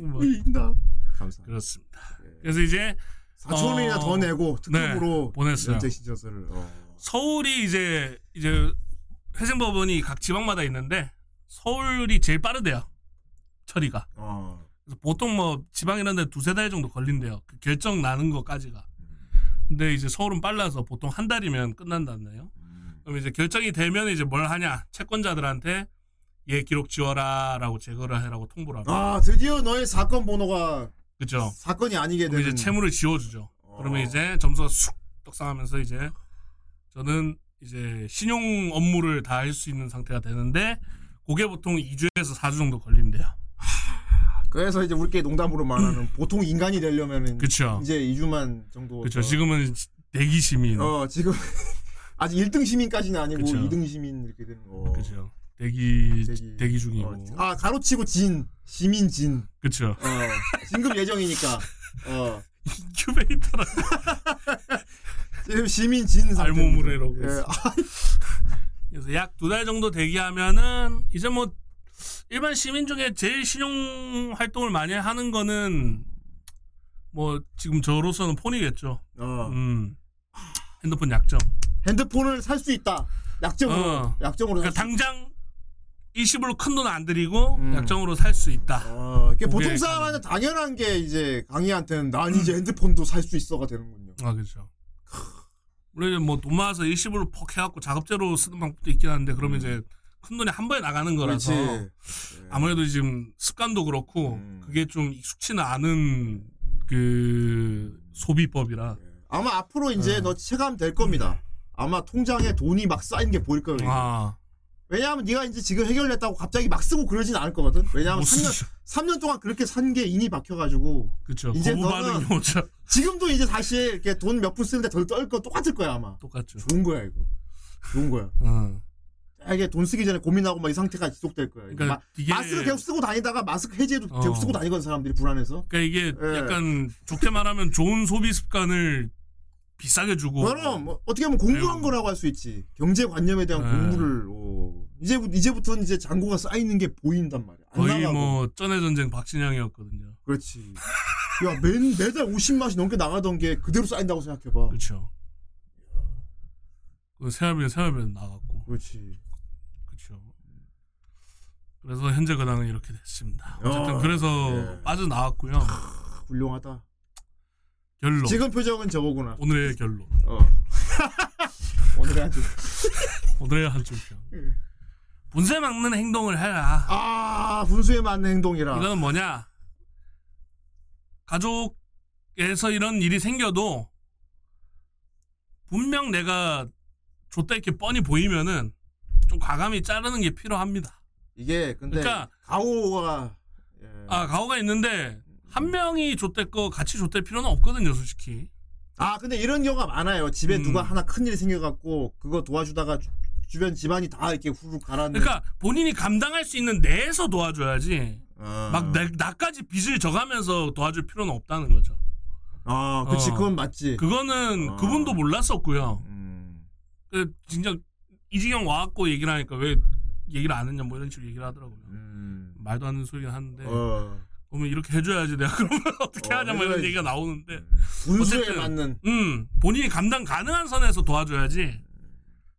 뭐, 민나 감사합니다. 그렇습니다. 그래서 이제 4천 원이나 어, 더 내고 특급으로 네, 보냈어요. 연재 신청서를 어. 서울이 이제 이제 회생법원이 각 지방마다 있는데 서울이 제일 빠르대요. 처리가. 어. 그래서 보통 뭐 지방 이런 데 두세 달 정도 걸린대요. 그 결정 나는 것까지가. 근데 이제 서울은 빨라서 보통 한 달이면 끝난다네요. 그럼 이제 결정이 되면 이제 뭘 하냐? 채권자들한테 얘 기록 지워라라고 제거를 해라고 통보를 합니다. 아 드디어 너의 사건 번호가 그죠? 사건이 아니게 되는 이제 채무를 지워주죠. 어. 그러면 이제 점수가 쑥 떡상하면서 이제 저는 이제 신용 업무를 다 할 수 있는 상태가 되는데 그게 보통 2주에서 4주 정도 걸린대요. 그래서 이제 우리끼리 농담으로 말하는 보통 인간이 되려면은 그쵸. 이제 2주만 정도 그렇죠. 더- 지금은 대기 시민. 어 지금 아직 1등 시민까지는 아니고 그쵸. 2등 시민 이렇게 되는 거. 그죠. 대기 대기. 대기, 중이고. 어, 아 가로치고 진 시민 진. 그렇죠. 어 진급 예정이니까. 어 인큐베이터라 지금 시민 진 상태. 알몸으로 이러고 예. 그래서 약 두 달 정도 대기하면은 이제 뭐 일반 시민 중에 제일 신용 활동을 많이 하는 거는 뭐 지금 저로서는 폰이겠죠. 어. 음. 핸드폰 약정. 핸드폰을 살 수 있다. 약정으로. 어. 약정으로. 그러니까 당장 일시불로 큰 돈 안 들이고 음. 약정으로 살 수 있다. 어, 이게 그게 보통 사람한테 당연한 게 이제 강희한테는 난 이제 핸드폰도 살 수 있어가 되는군요. 아 그렇죠. 물론 뭐돈 모아서 일시불로 퍽 해갖고 작업제로 쓰는 방법도 있긴 한데 그러면 이제 큰 돈이 한 번에 나가는 거라서 음. 그렇지. 아무래도 지금 습관도 그렇고 음. 그게 좀 익숙치는 않은 그 소비법이라 아마 앞으로 이제 어. 너 체감 될 겁니다. 아마 통장에 돈이 막 쌓인 게 보일 거예요. 아 왜냐하면 네가 이제 지금 해결됐다고 갑자기 막 쓰고 그러진 않을 거거든. 왜냐하면 못 3년, 쓰죠. 3년 동안 그렇게 산 게 인이 박혀가지고 그렇죠. 이제 너는- 오죠. 지금도 이제 다시 이렇게 돈 몇 푼 쓰는데 덜 떨 거 똑같을 거야 아마. 똑같죠. 좋은 거야 이거. 좋은 거야. 어. 이게 돈 쓰기 전에 고민하고 막 이 상태가 지속될 거야. 그러니까 마, 이게 마스크 계속 쓰고 다니다가 마스크 해제도 어. 계속 쓰고 다니거든 사람들이 불안해서. 그러니까 이게 예. 약간 좋게 말하면 좋은 소비 습관을 비싸게 주고 그럼 뭐 어떻게 보면 공부한 아이고. 거라고 할 수 있지. 경제 관념에 대한 네. 공부를 어. 이제 이제부터는 이제 잔고가 쌓이는 게 보인단 말이야. 안 거의 나가고. 뭐 전의 전쟁 박신양이었거든요. 그렇지. 야, 매, 매달 50만씩 넘게 나가던 게 그대로 쌓인다고 생각해봐. 그렇죠. 그 생활비는 생활비는 나갔고 그렇지. 그렇죠. 그래서 현재 근황은 이렇게 됐습니다. 어쨌든 어, 그래서 예. 빠져 나왔고요. 훌륭하다. 결론. 지금 표정은 저거구나. 오늘의 결론. 어. 오늘의 아주. 오늘의 한줄 평. 예. 분쇄 막는 행동을 해라. 아, 분수에 맞는 행동이라. 이거는 뭐냐? 가족에서 이런 일이 생겨도 분명 내가 줬다 이렇게 뻔히 보이면은 좀 과감히 자르는 게 필요합니다. 이게 근데 그러니까- 가오가 예. 아 가오가 있는데 한 명이 줬대 거 같이 줬대 필요는 없거든요, 솔직히. 아, 근데 이런 경우가 많아요. 집에 음. 누가 하나 큰 일이 생겨갖고 그거 도와주다가 주, 주변 집안이 다 이렇게 후룩 가라앉는. 그러니까 본인이 감당할 수 있는 내에서 도와줘야지. 어. 막 나, 나까지 빚을 져가면서 도와줄 필요는 없다는 거죠. 아, 그치, 어. 그건 맞지. 그거는 어. 그분도 몰랐었고요. 음. 그 진짜 이지경 와갖고 얘기를 하니까 왜 얘기를 안 했냐 뭐 이런 식으로 얘기를 하더라고요. 음. 말도 안 되는 소리긴 하는데 어. 그러면 이렇게 해줘야지 내가 그러면 어떻게 어, 하냐 뭐 이런. 얘기가 나오는데 분수에 어쨌든. 맞는. 음 본인이 감당 가능한 선에서 도와줘야지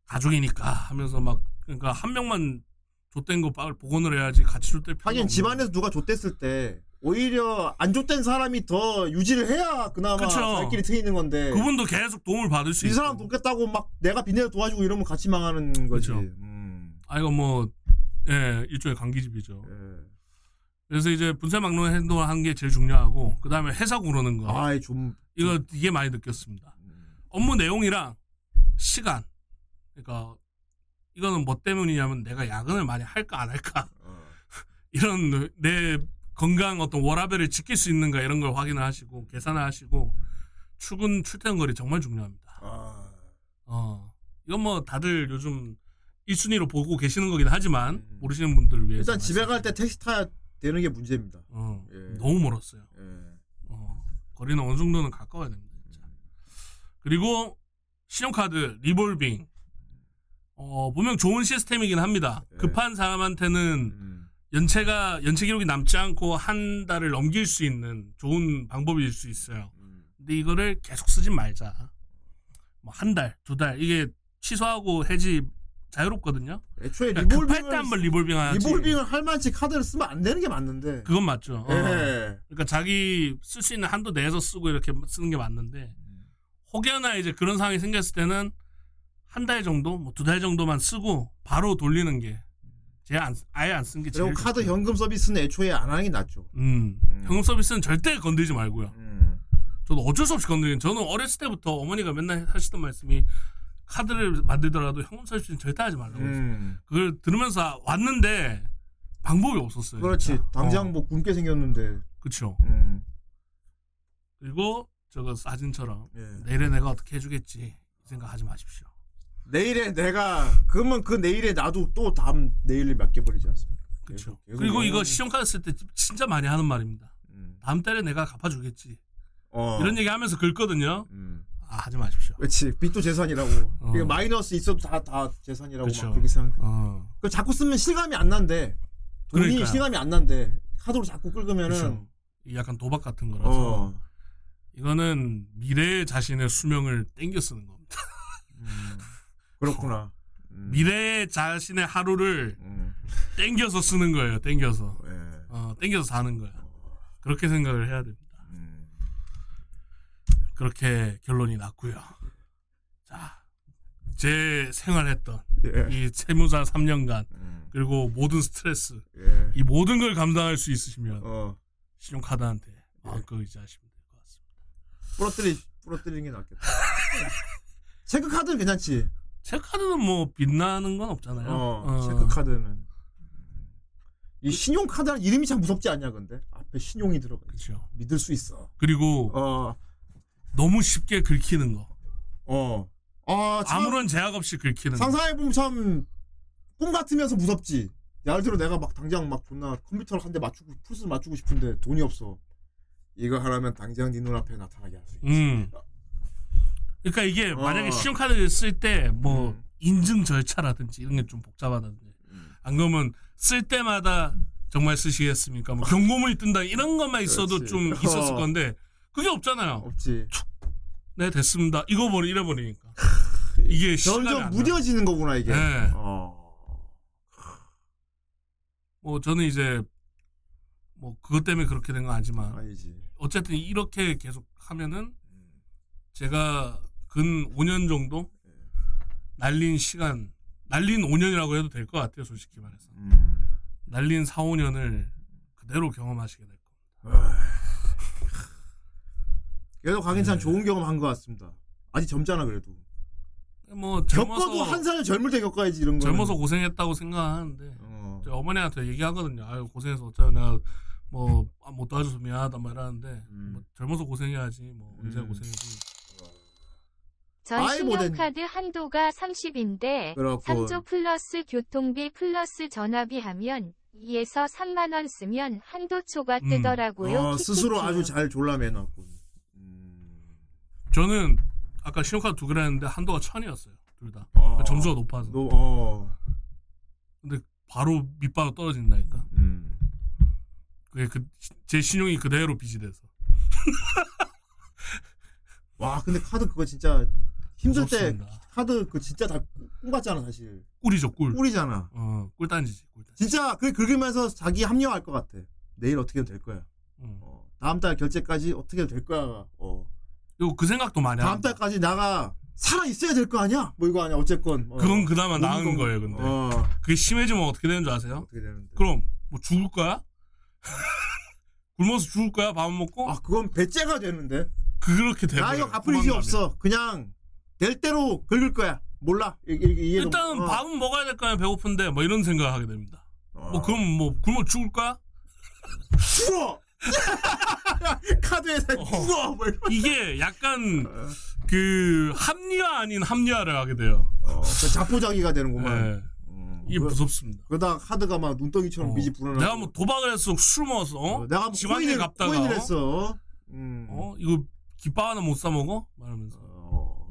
가족이니까 하면서 막 그러니까 한 명만 좆된 거 복원을 해야지 같이 줄때 필요가 하긴 집안에서 누가 좆됐을 때 오히려 안 좆된 사람이 더 유지를 해야 그나마 그쵸. 갈 길이 트이는 건데 그분도 계속 도움을 받을 수 이 있고 사람 돕겠다고 막 내가 빚내서 도와주고 이러면 같이 망하는 거지. 그쵸. 음. 아 이거 뭐 예, 일종의 관기집이죠. 예. 그래서 이제 분쇄 막는 행동을 하는 게 제일 중요하고 그 다음에 회사 고르는 거 아이 좀 이거 이게 많이 느꼈습니다. 업무 내용이랑 시간 그러니까 이거는 뭐 때문이냐면 내가 야근을 많이 할까 안 할까 어. 이런 내 건강 어떤 워라밸을 지킬 수 있는가 이런 걸 확인을 하시고 계산을 하시고 출근 출퇴근 거리 정말 중요합니다. 아, 어. 이건 뭐 다들 요즘 1순위로 보고 계시는 거긴 하지만 음. 모르시는 분들을 위해서 일단 집에 갈 때 택시 타야 되는 게 문제입니다. 어, 예. 너무 멀었어요. 예. 어, 거리는 어느 정도는 가까워야 됩니다. 진짜. 그리고 신용카드 리볼빙 어, 보면 좋은 시스템이긴 합니다. 예. 급한 사람한테는 음. 연체가 연체 기록이 남지 않고 한 달을 넘길 수 있는 좋은 방법일 수 있어요. 음. 근데 이거를 계속 쓰진 말자. 뭐 한 달, 두 달 이게 취소하고 해지 자유롭거든요. 애초에 그러니까 revolving을 한번 리볼빙 하지. revolving을 할 만치 카드를 쓰면 안 되는 게 맞는데. 그건 맞죠. 어. 예. 그러니까 자기 쓸 수 있는 한도 내에서 쓰고 이렇게 쓰는 게 맞는데 혹여나 이제 그런 상황이 생겼을 때는 한 달 정도, 뭐 두 달 정도만 쓰고 바로 돌리는 게 제가 안, 아예 안 쓴 게 제일 그리고 카드 좋죠. 현금 서비스는 애초에 안 하는 게 낫죠. 음, 음. 현금 서비스는 절대 건드리지 말고요. 음. 저도 어쩔 수 없이 건드리는. 저는 어렸을 때부터 어머니가 맨날 하시던 말씀이 카드를 만들더라도 현금 서비스는 절대 하지 말라고. 음. 그걸 들으면서 왔는데 방법이 없었어요. 그렇지. 진짜. 당장 어, 뭐 굶게 생겼는데. 그쵸. 음. 그리고 저거 사진처럼 예. 내일에 내가 어떻게 해주겠지 이 생각하지 마십시오. 내일에 내가 그러면 그 내일에 나도 또 다음 내일을 맡겨 버리지 않습니까? 그렇죠. 그리고 이거 쓸때 진짜 많이 하는 말입니다. 음. 다음 달에 내가 갚아주겠지. 어. 이런 얘기 하면서 긁거든요. 음. 아, 하지 마십시오. 그렇지. 빚도 재산이라고. 어. 이게 마이너스 있어도 다 다 재산이라고 그쵸. 막 그렇게 생각. 어. 그 자꾸 쓰면 실감이 안 난대. 돈이 그러니까요. 실감이 안 난대. 카드로 자꾸 긁으면은 그렇죠. 이 약간 도박 같은 거라서 어. 이거는 미래의 자신의 수명을 땡겨 쓰는 겁니다. 음. 그렇구나. 음. 미래의 자신의 하루를 음. 땡겨서 쓰는 거예요. 땡겨서. 예. 어, 땡겨서 사는 거야. 그렇게 생각을 해야 됩니다. 음. 그렇게 결론이 났고요. 자, 제 생활했던 예. 이 채무사 3년간 음. 그리고 모든 스트레스 예. 이 모든 걸 감당할 수 있으시면 어. 신용카드한테 마음껏 의지하시면 될 것 같습니다. 부러뜨리 부러뜨리는 게 낫겠다. 체크 카드는 괜찮지. 체크카드는 뭐 빛나는 건 없잖아요. 어, 어. 체크 카드는 이 신용 카드는 이름이 참 무섭지 않냐 근데 앞에 신용이 들어가. 그렇죠. 믿을 수 있어. 그리고 어. 너무 쉽게 긁히는 거. 어. 아, 참 아무런 제약 없이 긁히는 거. 상상해 보면 참 꿈 같으면서 무섭지. 예를 들어 내가 막 당장 막 존나 컴퓨터를 한 대 맞추고 풀스를 맞추고 싶은데 돈이 없어. 이거 하라면 당장 네 눈앞에 나타나게 할 수 있지. 음. 그러니까 이게 어. 만약에 신용카드를 쓸때 뭐 음. 인증 절차라든지 이런 게 좀 복잡하다든지 음. 안 그러면 쓸 때마다 정말 쓰시겠습니까? 뭐 경고문이 뜬다 이런 것만 있어도 그렇지. 좀 있었을 어. 건데 그게 없잖아요. 없지. 네 됐습니다. 이거 버리 이래 버리니까 이게 점점. 무뎌지는 거구나 이게. 네. 어. 뭐 저는 이제 뭐 그것 때문에 그렇게 된 건 아니지만 아니지. 어쨌든 이렇게 계속 하면은 제가 근 5년 정도 날린 시간 날린 5년이라고 해도 될 것 같아요 솔직히 말해서 음. 날린 4, 5년을 그대로 경험하시게 될 겁니다 그래도 강인찬 네. 좋은 경험 한 것 같습니다. 아직 젊잖아 그래도. 뭐 겪어도 한살 젊을 때 겪어야지 이런 거. 젊어서 고생했다고 생각하는데 어. 저희 어머니한테 얘기하거든요 아유 고생해서 어쩌 내가 뭐 못 도와줘서 미안하다 말 하는데 음. 뭐 젊어서 고생해야지 뭐 언제 음. 고생이지 전 아이, 뭐 된- 신용카드 한도가 30인데 그렇군. 3조 플러스 교통비 플러스 전화비 하면 2에서 3만 원 쓰면 한도 초과 음. 뜨더라고요. 어, 스스로. 아주 잘 졸라매놨군. 음. 저는 아까 신용카드 두 개를 했는데 한도가 천이었어요 둘다 어. 점수가 높아서 너, 어. 근데 바로 밑바로 떨어진다니까 음. 그게 그 제 신용이 그대로 빚이 돼서 와, 근데 카드 그거 진짜 힘들 때 무섭습니다. 카드 그 진짜 다꿀 같잖아 사실. 꿀이죠 꿀 꿀이잖아. 어, 꿀단지지 꿀단지 진짜 그 긁으면서 자기 합리화할 것 같아. 내일 어떻게 해도 될 거야. 음. 어. 다음 달 결제까지 어떻게 해도 될 거야. 어. 그리고 그 생각도 많이 다음 합니다. 달까지 나가 살아 있어야 될 거 아니야? 뭐 이거 아니야? 어쨌건. 어. 그건 그나마 나은 몸- 거예요 근데 어. 그게 심해지면 어떻게 되는 줄 아세요? 어떻게 되는데? 그럼 뭐 죽을 거야? 굶어서 죽을 거야? 밥 먹고? 아, 그건 배째가 되는데. 그렇게 돼버려요 나 이거 갚을 일이. 없어. 그냥 될 대로 긁을 거야. 몰라. 이게 이해가 일단은 어. 밥은 먹어야 될 거야 배고픈데 뭐 이런 생각을 하게 됩니다 어. 뭐 그럼 뭐 굶어 죽을 거야? 죽어. 카드 회사에 죽어 뭐. 이게 약간 그 합리화 아닌 합리화를 하게 돼요. 어, 그 자포자기가 되는구만. 네. 이게 그- 무섭습니다. 그러다 카드가 막 눈덩이처럼 어. 밑이 불어나. 내가 뭐 도박을 했어, 술 먹었어, 어? 어, 내가 뭐 지방에 갔다가 코인을 어? 했어. 음. 어? 이거 깃밥 하나 못 사 먹어? 말하면서.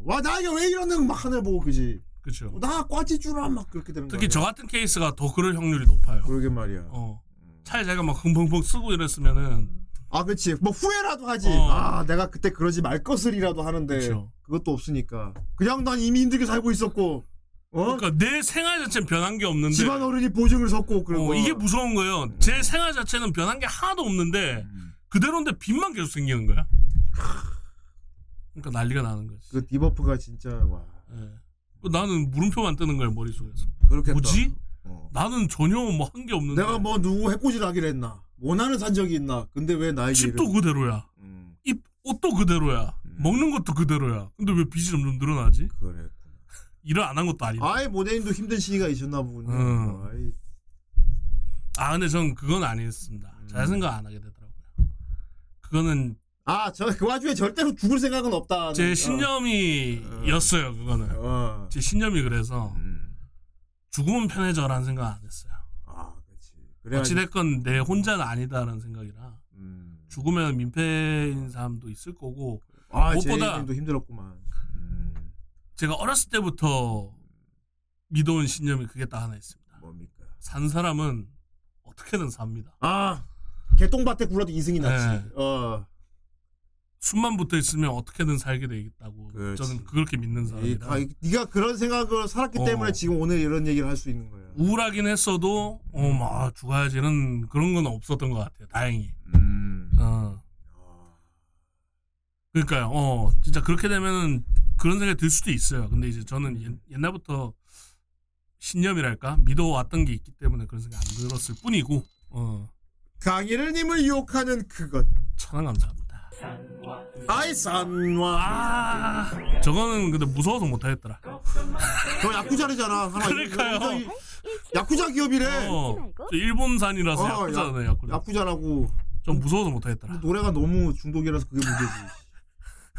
어. 와, 나 이게 왜 이러는 막 하늘 보고 그지. 그렇죠. 나 꽈지 주라 막 그렇게 되는. 특히 저 같은 케이스가 더 그럴 확률이 높아요. 그러게 말이야. 어. 차라리 제가 막 흥펑펑 쓰고 이랬으면은 아, 그렇지. 뭐 후회라도 하지. 어. 아, 내가 그때 그러지 말 것을이라도 하는데 그쵸. 그것도 없으니까. 그냥 난 이미 힘들게 살고 있었고. 어? 그러니까 내 생활 자체는 변한 게 없는데 집안 어른이 보증을 섰고 그런 어, 거. 이게 무서운 거예요. 제 생활 자체는 변한 게 하나도 없는데 그대로인데 빚만 계속 생기는 거야. 그러니까 난리가 나는 거지. 그 debuff가 진짜 와. 예. 그 나는 물음표만 뜨는 거야 머릿속에서. 그렇겠다. 뭐지? 어. 나는 전혀 뭐 한 게 없는데 내가 뭐 누구 해코지를 하기로 했나? 원한을 산 적이 있나? 근데 왜 나에게 집도 이런- 그대로야. 음, 입 옷도 그대로야. 먹는 것도 그대로야. 근데 왜 빚이 점점 늘어나지? 그래. 일을 안 한 것도 아닌데. 아이 모네님도 힘든 시기가 있었나 보군요. 음. 아 근데 전 그건 아니었습니다. 음. 잘 생각 안 하게 되더라고요. 그거는 아, 저 그 와중에 절대로 죽을 생각은 없다. 제 신념이었어요. 그거는 어. 제 신념이 그래서 음. 죽으면 편해져라는 생각 안 했어요. 아, 그렇지. 그래야지. 어찌됐건 내 혼자는 아니다라는 생각이라 음. 죽으면 민폐인 사람도 있을 거고 아, 무엇보다 힘들었구만. 음. 제가 어렸을 때부터 믿어온 신념이 그게 딱 하나 있습니다. 뭡니까? 산 사람은 어떻게든 삽니다. 아, 개똥밭에 굴러도 이승이 났지. 네. 어. 숨만 붙어 있으면 어떻게든 살게 되겠다고 그렇지. 저는 그렇게 믿는 이, 사람이라 아, 네가 그런 생각을 살았기 어. 때문에 지금 오늘 이런 얘기를 할 수 있는 거야. 우울하긴 했어도 어막 죽어야지 는 그런 건 없었던 것 같아요. 다행히. 음. 어. 그러니까요. 어 진짜 그렇게 되면은 그런 생각이 들 수도 있어요. 근데 이제 저는 옛, 옛날부터 신념이랄까 믿어왔던 게 있기 때문에 그런 생각 안 들었을 뿐이고 어 강일님을 유혹하는 그것. 천원 감사합니다. 아이 산와. 아 저거는 근데 무서워서 못하겠더라. 저 야쿠자르잖아. 하나 그러니까요. 야쿠자 기업이래. 어, 저 일본산이라서 어, 야쿠자잖아요. 야- 야쿠자. 야쿠자라고 좀 무서워서 못하겠더라. 노래가 너무 중독이라서 그게 문제지.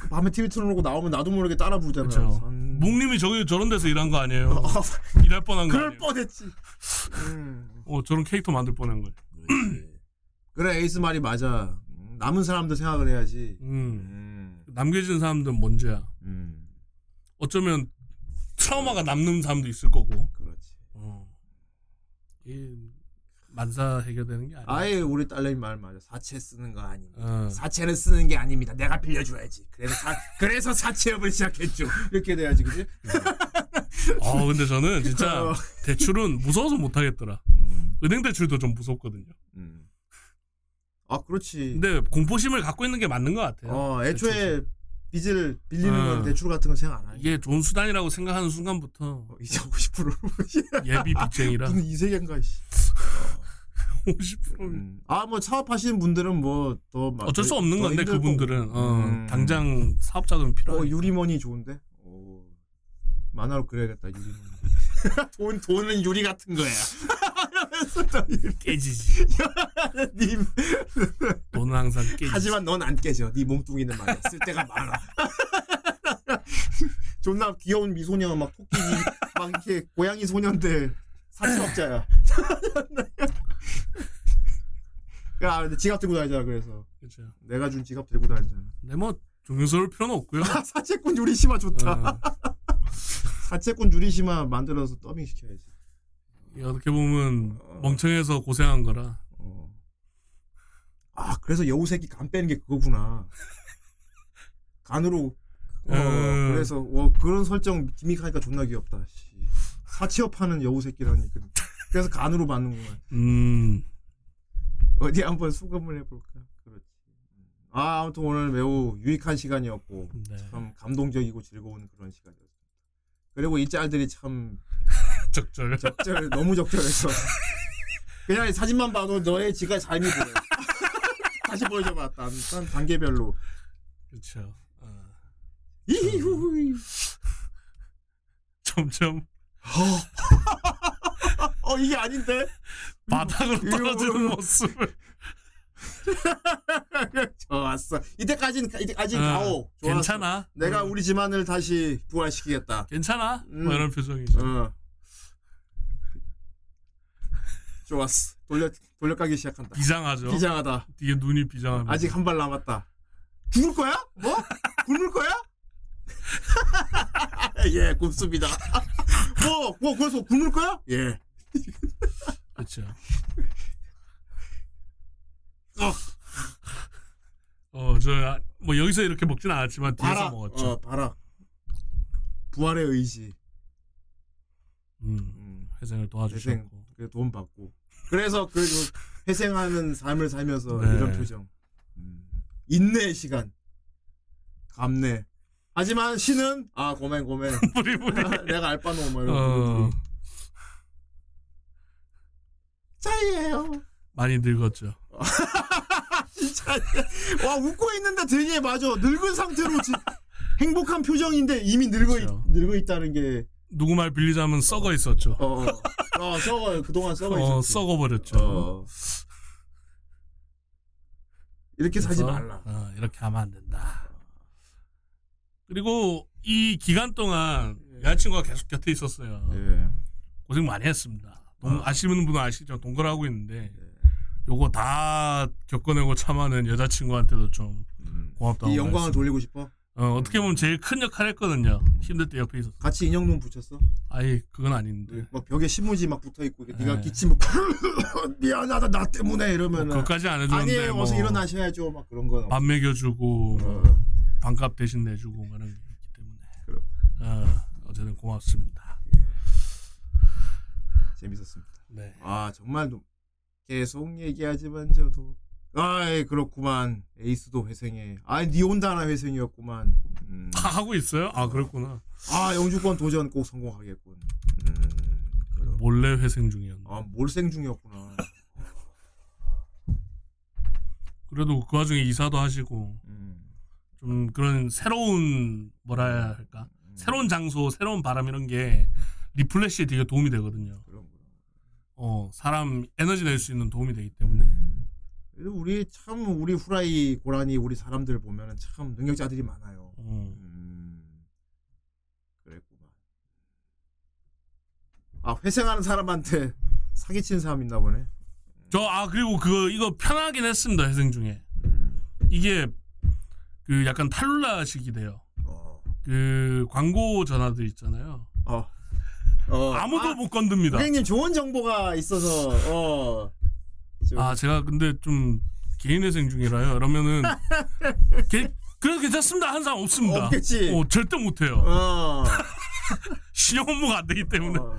밤에 TV 틀어놓고 나오면 나도 모르게 따라 부르잖아. 그렇죠. 산- 묵님이 저기 저런 데서 일한 거 아니에요? 일할 뻔한 거 그럴 아니에요? 뻔했지. 음. 어 저런 캐릭터 만들 뻔한 거예요. 그래 에이스 말이 맞아. 음, 남은 사람들 생각을 해야지. 음. 음. 남겨진 사람들은 먼저야. 음. 어쩌면 트라우마가 남는 사람도 있을 거고. 그렇지. 어. 이 만사 해결되는 게 아니야. 아예 우리 딸내미 말 맞아. 사채 쓰는 거 아닙니다. 어. 사채는 쓰는 게 아닙니다. 내가 빌려줘야지. 그래서 사, 그래서 사채업을 시작했죠. 이렇게 돼야지, 그지? 어 근데 저는 진짜 어. 대출은 무서워서 못 하겠더라. 음. 은행 대출도 좀 무섭거든요. 음. 아, 그렇지. 근데 공포심을 갖고 있는 게 맞는 것 같아요. 어, 애초에 빚을 빌리는 어. 건 대출 같은 건 생각 안 하지. 이게 좋은 수단이라고 생각하는 순간부터 어, 이제 50%로. 예비 빚쟁이라 무슨 이 세계인가, 씨. 50%. 음. 아, 뭐 사업하시는 분들은 뭐 더 어쩔 수 없는 건데 그분들은 어, 음. 당장 사업자금 어, 필요해. 유리머니 좋은데? 오. 만화로 그려야겠다, 유리머니. 돈, 돈은 유리 같은 거야. 깨지지. 님. 돈은 항상 깨지지. 하지만 넌 안 깨져. 네 몸뚱이는 말이야. 쓸 데가 많아. 존나 귀여운 미소년, 막 토끼, 막 이렇게 고양이 소년들 사채업자야. 야, 근데 지갑 들고 다니잖아, 그래서. 그렇죠. 내가 준 지갑 들고 다니잖아. 근데 뭐 종교스러울 필요는 없고요. 사채꾼 유리시마 좋다. 어, 사채꾼 유리시마 만들어서 더빙 시켜야지. 이게 어떻게 보면 멍청해서 고생한 거라. 어. 아, 그래서 여우 새끼 간 빼는 게 그거구나. 간으로. 어, 음. 그래서 어, 그런 설정 기믹하니까 존나 귀엽다. 씨. 사채업하는 여우 새끼라니. 그- 그래서 간으로 받는구만. 음, 어디 한번 수감을 해볼까. 그렇지. 아, 아무튼 오늘 매우 유익한 시간이었고 네. 참 감동적이고 즐거운 그런 시간이었습니다. 그리고 이 짤들이 참 적절. 적절 너무 적절했어. 그냥 사진만 봐도 너의 지가 삶이 보여. 다시 보여줘봐. 딴, 딴 단계별로. 그렇죠. 어, 이후. 점점 어 이게 아닌데. 바닥으로 이거- 떨어지는 모습을 좋았어. 이때까지는 가- 이때까지 어, 가오. 좋았어. 괜찮아. 내가 어, 우리 집안을 다시 부활시키겠다. 괜찮아. 음. 뭐 이런 표정이죠. 어. 좋았어. 돌려 돌려가기 시작한다. 비장하죠. 비장하다. 뒤에 눈이 비장합니다. 아직 한 발 남았다. 죽을 거야? 뭐? 굶을 거야? 예, 굶습니다. 뭐, 뭐, 그래서 굶을 거야? 예. 그렇죠. 어. 어, 저, 뭐, 여기서 이렇게 먹진 않았지만, 뒤에서 봐라. 먹었죠. 어, 봐라. 부활의 의지. 음, 음, 회생을 회생, 도와주셨고. 그돈 받고. 그래서 그 회생하는 삶을 살면서 네. 이런 표정. 음, 인내의 시간. 감내. 하지만 신은 아 고멘 고멘. 뿌리뿌리. 내가 알바노 뭐 이런 어, 거. 짜이예요. 많이 늙었죠. 진짜 와 웃고 있는데 되게 맞아 늙은 상태로 지, 행복한 표정인데 이미 늙어 그렇죠. 있, 늙어 있다는 게 누구 말 빌리자면 썩어 있었죠. 어, 어 썩어 그동안 썩어 어, 있었지. 썩어버렸죠. 어. 이렇게 사지 그래서, 말라. 어, 이렇게 하면 안 된다. 그리고 이 기간 동안 여자친구가 계속 곁에 있었어요. 예. 고생 많이 했습니다. 동- 어. 아시는 분은 아시죠? 동거하고 있는데 요거 다 겪어내고 참아낸 여자친구한테도 좀 음. 고맙다고 이 영광을 말씀. 돌리고 싶어. 어, 어떻게 보면 제일 큰 역할 했거든요. 힘들 때 옆에 있었어. 같이 인형눈 붙였어. 아예 그건 아닌데. 막 벽에 신문지 막 붙어 있고 네가 네. 기침을 미안하다 나 때문에 이러면 뭐 그것까지 안 해줬는데 아니에요 뭐 어서 일어나셔야죠 막 그런 거. 밥 먹여주고 뭐 어. 반값 대신 내주고 뭐 이런 게 있기 때문에 그럼. 어, 어쨌든 고맙습니다. 재밌었습니다. 네. 아 정말 좀 계속 얘기하지만 저도 아이 그렇구만 에이스도 회생해 아니 니 혼자나 회생이었구만 음. 다 하고 있어요? 아 그렇구나. 아 영주권 도전 꼭 성공하겠군 음. 몰래 회생 중이었나. 아 몰생 중이었구나 그래도 그 와중에 이사도 하시고 음. 좀 그런 새로운 뭐라 해야 할까? 음. 새로운 장소, 새로운 바람 이런 게 리플래시에 되게 도움이 되거든요. 그럼 그럼. 어 사람 에너지 낼 수 있는 도움이 되기 때문에. 우리 참 우리 후라이 고라니 우리 사람들 보면은 참 능력자들이 많아요 음. 음. 그랬구만 아 회생하는 사람한테 사기친 사람 있나 보네 저 아 그리고 그거 이거 편하긴 했습니다 회생 중에 음. 이게 그 약간 탈룰라식이 돼요. 어. 그 광고 전화들 있잖아요. 어. 어. 아무도 아, 못 건듭니다. 고객님 좋은 정보가 있어서 어. 저- 아 제가 근데 좀 개인 회생 중이라요. 그러면은 개, 그래도 괜찮습니다. 한 사람 없습니다. 없겠지. 어, 절대 못해요. 어. 신용 업무가 안 되기 때문에. 어.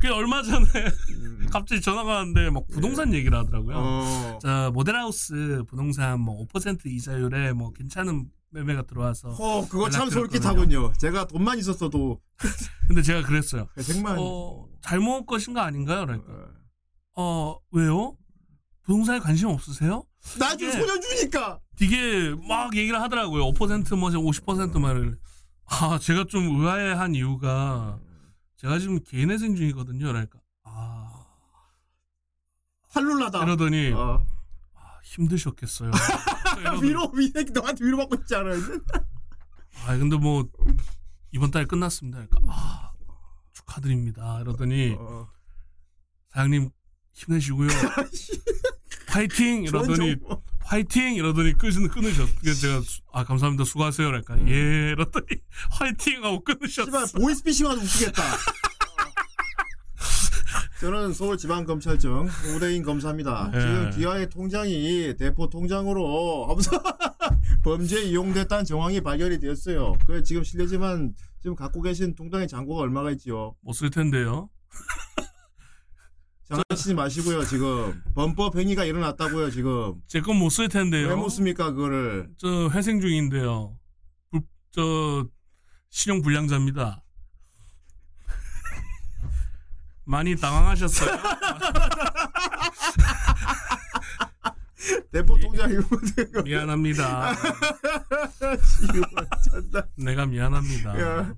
그 얼마 전에 음. 갑자기 전화가 왔는데 막 부동산 얘기를 하더라고요. 어. 자 모델하우스 부동산 뭐 5% 이자율에 뭐 괜찮은 매매가 들어와서 어, 그거 참. 솔깃하군요. 제가 돈만 있었어도 근데 제가 그랬어요. 생만 어 잘못 것인 거 아닌가요? 그러니까 어. 어 왜요? 부동산에 관심 없으세요? 나중 이게- 소녀주니까 되게 막 얘기를 하더라고요. 5%뭐 50% 말을. 아 제가 좀 의아해한 이유가 제가 지금 개인회생 중이거든요. 그러니까 아 할룰라다. 이러더니 어. 아, 힘드셨겠어요. 이러더니, 위로 위에 너한테 위로 받고 있지 않아요? 아 근데 뭐 이번 달 끝났습니다. 그러니까 아 축하드립니다. 이러더니 어. 사장님 힘내시고요. 화이팅 이러더니. 화이팅 이러더니 끊으 끊으셨. 그래서 제가 수- 아 감사합니다 수고하세요. 그러니까 예 이러더니 화이팅 하고 끊으셨어. 씨발 보이스피싱 하도 웃기겠다. 저는 서울지방검찰청 오대인 검사입니다. 예. 지금 기아의 통장이 대포 통장으로 하면서 범죄에 이용됐다는 정황이 발견이 되었어요. 그래 지금 실례지만 지금 갖고 계신 통장의 잔고가 얼마가 있지요? 못 쓸 텐데요. 장난치지 마시고요. 지금 범법 행위가 일어났다고요. 지금 제 건 못 쓸 텐데요. 왜 못 씁니까 그거를? 저 회생 중인데요. 불, 저 신용 불량자입니다. 많이 당황하셨어요? 대포 통장 이거 뭐 미안합니다. 잔다. 내가 미안합니다. 야.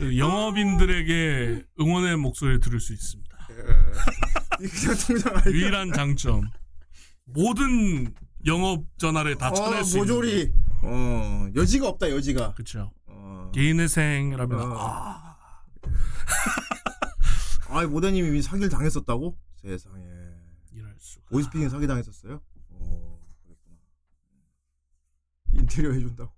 그 영업인들에게 응원의 목소리를 들을 수 있습니다. 그냥 통장 아니 유일한 장점. 모든 영업 전화를 다 쳐낼 어, 수 있는. 모조리 어 여지가 없다 여지가 그렇죠. 어. 개인회생이라면 어. 아, 아이 모대님이 이미 사기를 당했었다고 세상에 이럴 수가. 보이스피싱 사기 당했었어요 어 그랬구나 인테리어 해준다고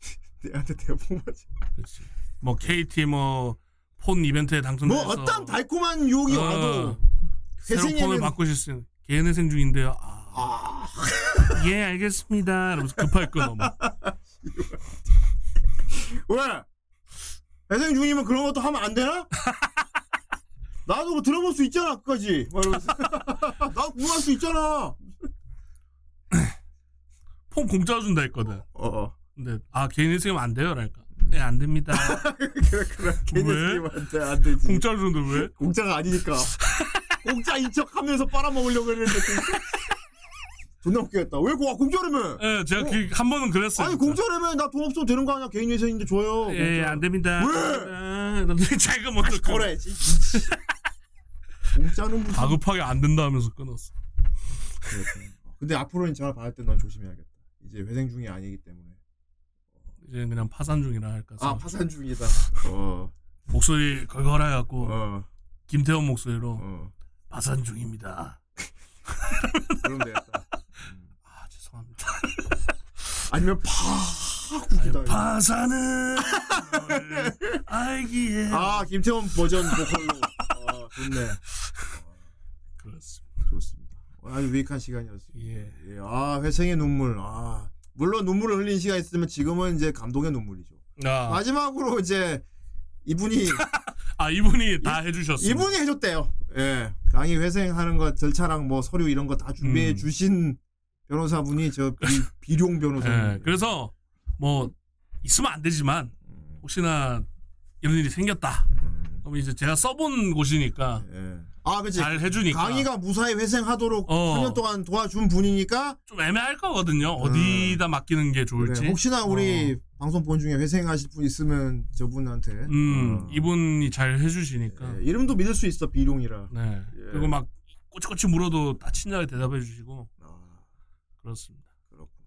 내한테 대본 맞지 그렇지. 뭐 KT 뭐 폰 이벤트에 당첨돼서 뭐 어떤 달콤한 유혹이 어, 와도 새로운 폰을 바꾸실 수 있는 개인회생 중인데요. 아, 아 예 알겠습니다. 이러면서 급할 끊어. 막. 왜? 회생 중이면 그런 것도 하면 안 되나? 나도 뭐 들어볼 수 있잖아 끝까지 막 이러면서 나도 궁금할 수 있잖아 폰 공짜로 준다 했거든. 어 어 근데 아 개인 회생이면 안 돼요. 그러니까 네 안 됩니다. 왜? 스님한테 안 되지 공짜로 주는데 왜? 공짜가 아니니까 공짜인 척 하면서 빨아먹으려고 했는데. 존나 웃기겠다 왜 고- 공짜라며 예, 제가 어? 그, 한 번은 그랬어요. 아니 공짜라며 나돈 없어도 되는 거 아니야 개인 회사인데 줘요 예, 공짜. 안 됩니다. 왜? 아, 자기가 먼저. 거래지 공짜는 무슨 다급하게 안 된다 하면서 끊었어. 그렇구나. 근데 앞으로는 전화 받을 때 난 조심해야겠다 이제 회생 중이 아니기 때문에 이제 그냥 파산 중이라 할까. 아 파산 중이다 어 목소리 걸걸해 갖고 어, 김태원 목소리로 어. 파산 중입니다. 그럼 되겠다 아 죄송합니다. 아니면 파국이다 파산은 너를 알기에 아 김태원 버전 보컬로 어, 좋네 그렇습니다. 좋습니다 아주 유익한 시간이었습니다 예. 예, 아 회생의 눈물 아 물론 눈물을 흘린 시간 있으면 지금은 이제 감동의 눈물이죠 아, 마지막으로 이제 이분이 아 이분이 다 해주셨어요. 이분이 해줬대요 예 강의 회생하는 거 절차랑 뭐 서류 이런 거 다 준비해 음. 주신 변호사분이 저 비, 룡 변호사님 예, 그래서 뭐 있으면 안 되지만 혹시나 이런 일이 생겼다. 그럼 이제 제가 써본 곳이니까 예. 아 그치 잘 해주니까 강의가 무사히 회생하도록 어. 3년 동안 도와준 분이니까 좀 애매할 거거든요. 어디다 맡기는 게 좋을지. 그래, 혹시나 우리 방송 본 중에 회생하실 분 있으면 저분한테 음 어. 이분이 잘 해주시니까. 예, 이름도 믿을 수 있어 비룡이라 네. 예. 그리고 막 꼬치꼬치 물어도 다 친절하게 대답해 주시고 아, 그렇습니다. 그렇구나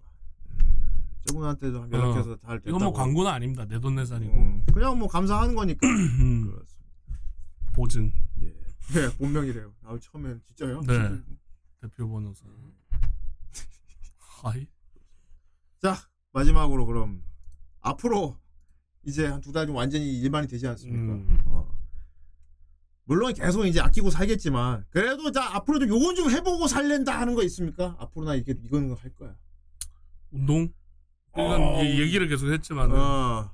음, 저분한테도 한 연락해서 잘 됐다고 이건 뭐 광고는 아닙니다. 내 돈 내산이고 음, 그냥 뭐 감사하는 거니까 음, 그렇습니다 보증 예. 네 본명이래요 아 처음엔 진짜요? 네. 대표 번호사. 하이. 자 마지막으로 그럼 앞으로 이제 한 두 달 좀 완전히 일반이 되지 않습니까? 음. 어. 물론 계속 이제 아끼고 살겠지만 그래도 자 앞으로도 요건 좀 해보고 살랜다 하는 거 있습니까? 앞으로 나 이게 이거는 할 거야. 운동. 이건 어. 이 얘기를 계속 했지만 어.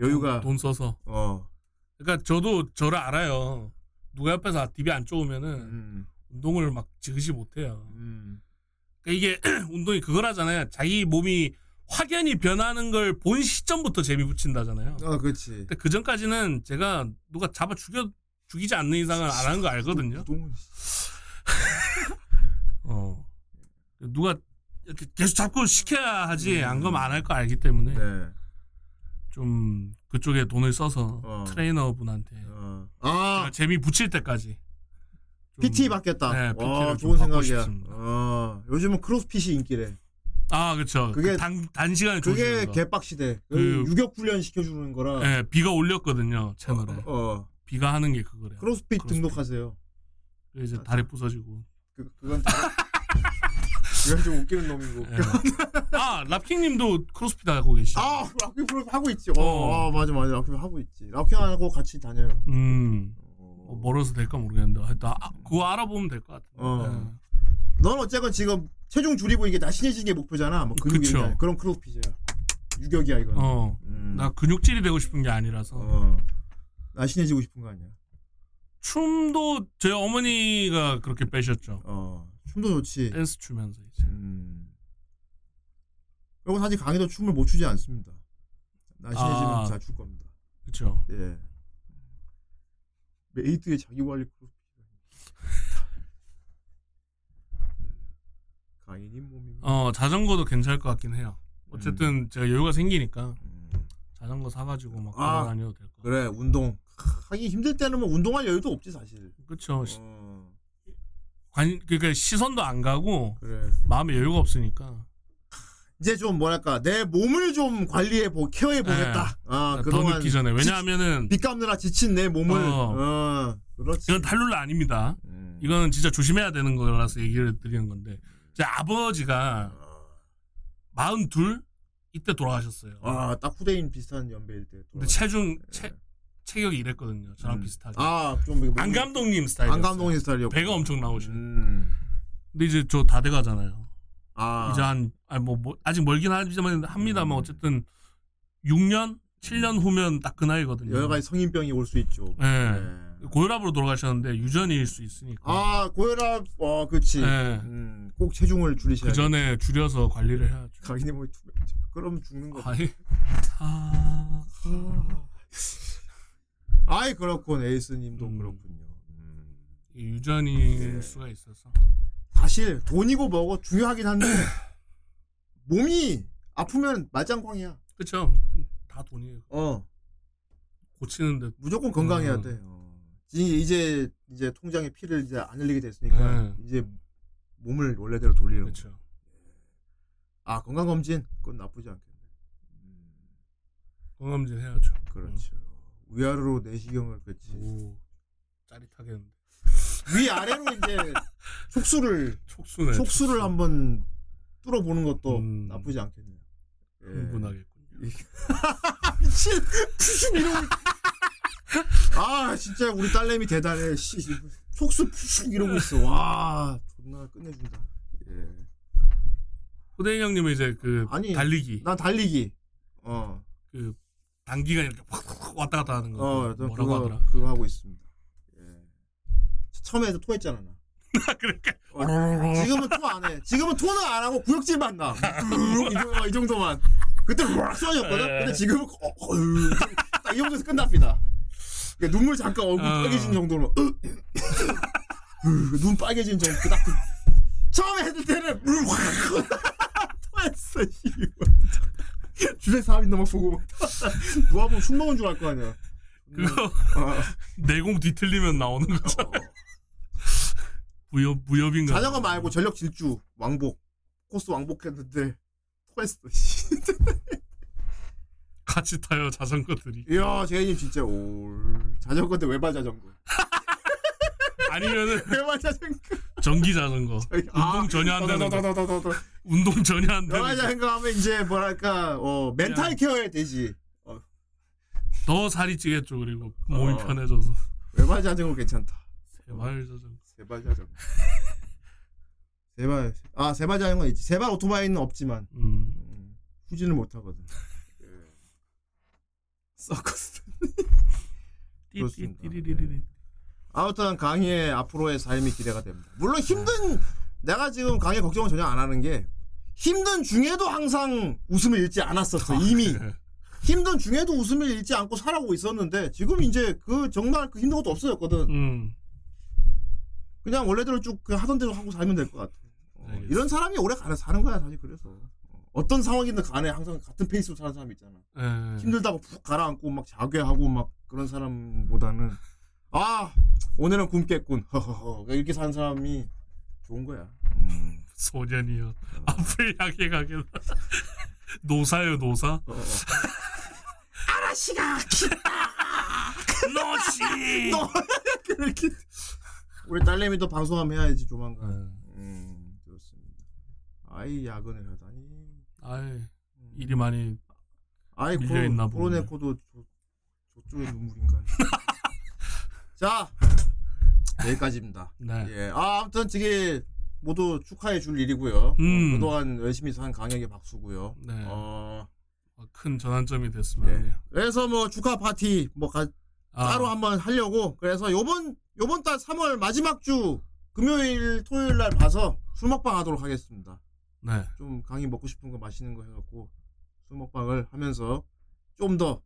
여유가 돈 써서. 어. 그러니까 저도 저를 알아요. 누가 옆에서 TV 안 쪼으면은 음. 운동을 막 지그시 못해요. 음. 그러니까 이게 운동이 그거라잖아요. 자기 몸이 확연히 변하는 걸 본 시점부터 재미 붙인다잖아요. 어, 그렇지. 근데 그 전까지는 제가 누가 잡아 죽여 죽이지 않는 이상은 안 하는 거 알거든요. 어. 누가 이렇게 계속 잡고 시켜야 하지 음. 안 그러면 안 할 거 알기 때문에 네. 좀 그쪽에 돈을 써서 어. 트레이너분한테 어. 아, 재미 붙일 때까지 좀- PT 받겠다. 네, 와, PT를 좋은 생각이야. 싶습니다. 어. 요즘은 크로스핏이 인기래. 아 그렇죠. 그게- 그 단, 단시간에 그게 조지는 거. 개빡시대. 그- 유격 훈련 시켜주는 거라. 네, 비가 올렸거든요 채널에. 어, 어. 비가 하는 게 그거래요. CrossFit CrossFit. 등록하세요. 그 이제 다리 부서지고. 그 그건 다른- 그건 좀 웃기는 놈이고. 예. 아 랍킹님도 크로스핏 하고 계시죠. 아, 락킹 프로 하고 있지. 어, 어. 아, 맞아, 맞아. 락킹 하고 있지. 락킹하고 같이 다녀요. 음. 어. 뭐 멀어서 될까 모르겠는데 하여튼 아, 그거 알아보면 될 것 같은데. 어. 예. 넌 어쨌건 지금 체중 줄이고 이게 날씬해지는 게 목표잖아. 뭐 근육이 그럼 CrossFit이야. 유격이야 이건. 어. 음. 나 근육질이 되고 싶은 게 아니라서. 어. 날씬해지고 싶은 거 아니야. 춤도 제 어머니가 그렇게 빼셨죠. 어. 춤도 좋지. 댄스 추면서 이제. 음. 그리고 사실 강의도 춤을 못 추지 않습니다. 날씬해지면 아. 잘출 겁니다. 그렇죠. 예. 메이트의 자기 관리. 강인인 몸이. 어 자전거도 괜찮을 것 같긴 해요. 어쨌든 제가 여유가 생기니까 음. 자전거 사가지고 막 아. 걸어 다녀도 될것 같아요. 그래 운동 하기 힘들 때는 뭐 운동할 여유도 없지 사실. 그렇죠. 어, 관 그러니까 시선도 안 가고 그래. 마음에 여유가 없으니까 이제 좀 뭐랄까 내 몸을 좀 관리해 보 케어해 보겠다. 아더 늦기 전에 왜냐하면은 빚 갚느라 지친 내 몸을. 어. 어, 그렇지. 이건 탈룰라 아닙니다. 음. 이거는 진짜 조심해야 되는 거라서 얘기를 드리는 건데 제 아버지가 42 이때 돌아가셨어요. 아딱 후대인 비슷한 연배일 때. 근데 체중 체 체격이 이랬거든요. 저랑 음. 비슷하게. 아좀 안 감독님 스타일. 안 감독님 스타일이었고. 배가 엄청 나오시는. 음. 근데 이제 저 다 돼가잖아요. 아. 이제 한 아니 뭐, 뭐 아직 멀긴 하지만 합니다만 음. 어쨌든 6년 7년 후면 딱 그 나이거든요. 여러 가지 성인병이 올 수 있죠. 예. 네. 고혈압으로 돌아가셨는데 유전일 수 있으니까. 아 고혈압 어 그렇지. 예. 음, 꼭 체중을 줄이셔야 그 전에 줄여서 관리를 해야죠. 가기네 뭐 그럼 죽는 거. 아이, 아, 아 이 그렇군 에이스님도 음. 그렇군요. 음. 이 유전일 네. 수가 있어서. 사실 돈이고 뭐고 중요하긴 한데 몸이 아프면 말짱광이야. 그쵸. 다 돈이에요. 어 고치는데. 무조건 건강해야 음. 돼. 어. 이- 이제 이제 통장에 피를 이제 안 흘리게 됐으니까 네. 이제 몸을 원래대로 돌리는 거. 그렇죠. 아 건강 검진 그건 나쁘지 않겠네. 음, 건강 검진 해야죠. 그렇죠. 위아래로 내시경을 그렇지. 오, 짜릿하겠는데. 위 아래로 이제 촉수를 촉수네. 촉수를 한번 뚫어보는 것도 음. 나쁘지 않겠네요. 예. 흥분하겠군요. 미친 푸슉 이러고 아 진짜 우리 딸내미 대단해 씨 촉수 푸슉 이러고 있어 와 존나 끝내준다 예. 후대인 형님은 이제 그 아니, 달리기, 난 달리기 어, 그 단기가 이렇게 확 왔다 갔다 하는 거. 어저 뭐라고 그거 하더라? 그거 하고 있습니다 예. 처음에 토했잖아 나 그러니까 어, 지금은 토 안 해. 지금은 토는 안 하고 구역질만 나. 이, 정도, 이 정도만. 그때 막 쏘아졌거든. 예. 근데 지금은 어, 어, 딱이 정도에서 끝납니다. 그러니까 눈물 잠깐 얼굴 어. 빨개진 정도로 눈 빨개진 정도 그딱 그, 처음에 했을 때는 토했어. 씨발. 주변 사람 있나 막 보고 누가 보면 술 먹은 줄 알 거 아니야. 그거 어. 내공 뒤틀리면 나오는 거죠. 무협 무협인가? 자전거 말고 전력 질주 왕복 코스 왕복했는데 토했어. 씨. 같이 타요 자전거들이. 이야, 제이님 진짜 올 자전거인데 외발 자전거. 아니면은 외발 자전거. 전기 자전거. 아, 운동 전혀 안 되는 거. 운동 전혀 안 되는 거. 자전거 하면 이제 뭐랄까 어 멘탈 케어야 되지. 더 살이 찌겠죠. 그리고 몸이 어. 편해져서. 외발 자전거 괜찮다. 제발 자전거. 세발 자전거. 세발 아 세발 자전거 있지. 세발 오토바이는 없지만 음. 음, 후진을 못 하거든. 예. 서커스. 띠띠띠리리리. 아무튼 강희의 앞으로의 삶이 기대가 됩니다. 물론 힘든 내가 지금 강희 걱정은 전혀 안 하는 게 힘든 중에도 항상 웃음을 잃지 않았었어 이미 힘든 중에도 웃음을 잃지 않고 살아오고 있었는데 지금 이제 그 정말 그 힘든 것도 없어졌거든. 음. 그냥 원래대로 쭉 그냥 하던 대로 하고 살면 될 것 같아. 어, 알겠습니다. 이런 사람이 오래 가는 사는 거야 사실 그래서 어, 어떤 상황이든 간에 항상 같은 페이스로 사는 사람 있잖아. 예. 힘들다고 푹 가라앉고 막 자괴하고 막 그런 사람보다는 아 오늘은 굶겠군 허허허 이렇게 사는 사람이 좋은 거야. 음. 소년이여 앞을 향해 가게 노사요 노사 어, 어. 아라시가 노시 너 그렇게 우리 딸내미도 방송하면 해야지 조만간. 네. 음 좋습니다. 아이 야근을 하다니. 아이 일이 많이 아이 밀려 있나 코로, 보네. 코로네코도 저, 저쪽에 눈물인가. 자 여기까지입니다. 네 예. 아, 아무튼 저게 모두 축하해 줄 일이고요. 음. 어, 그동안 열심히 산 강에게 박수고요. 네. 어, 어, 큰 전환점이 됐으면 네. 하네요. 그래서 뭐 축하 파티 뭐 가- 아, 따로 한번 하려고 그래서 요번 요번 달 3월 마지막 주 금요일 토요일 날 봐서 술 먹방 하도록 하겠습니다. 네. 좀 강의 먹고 싶은 거 맛있는 거 해갖고 술 먹방을 하면서 좀 더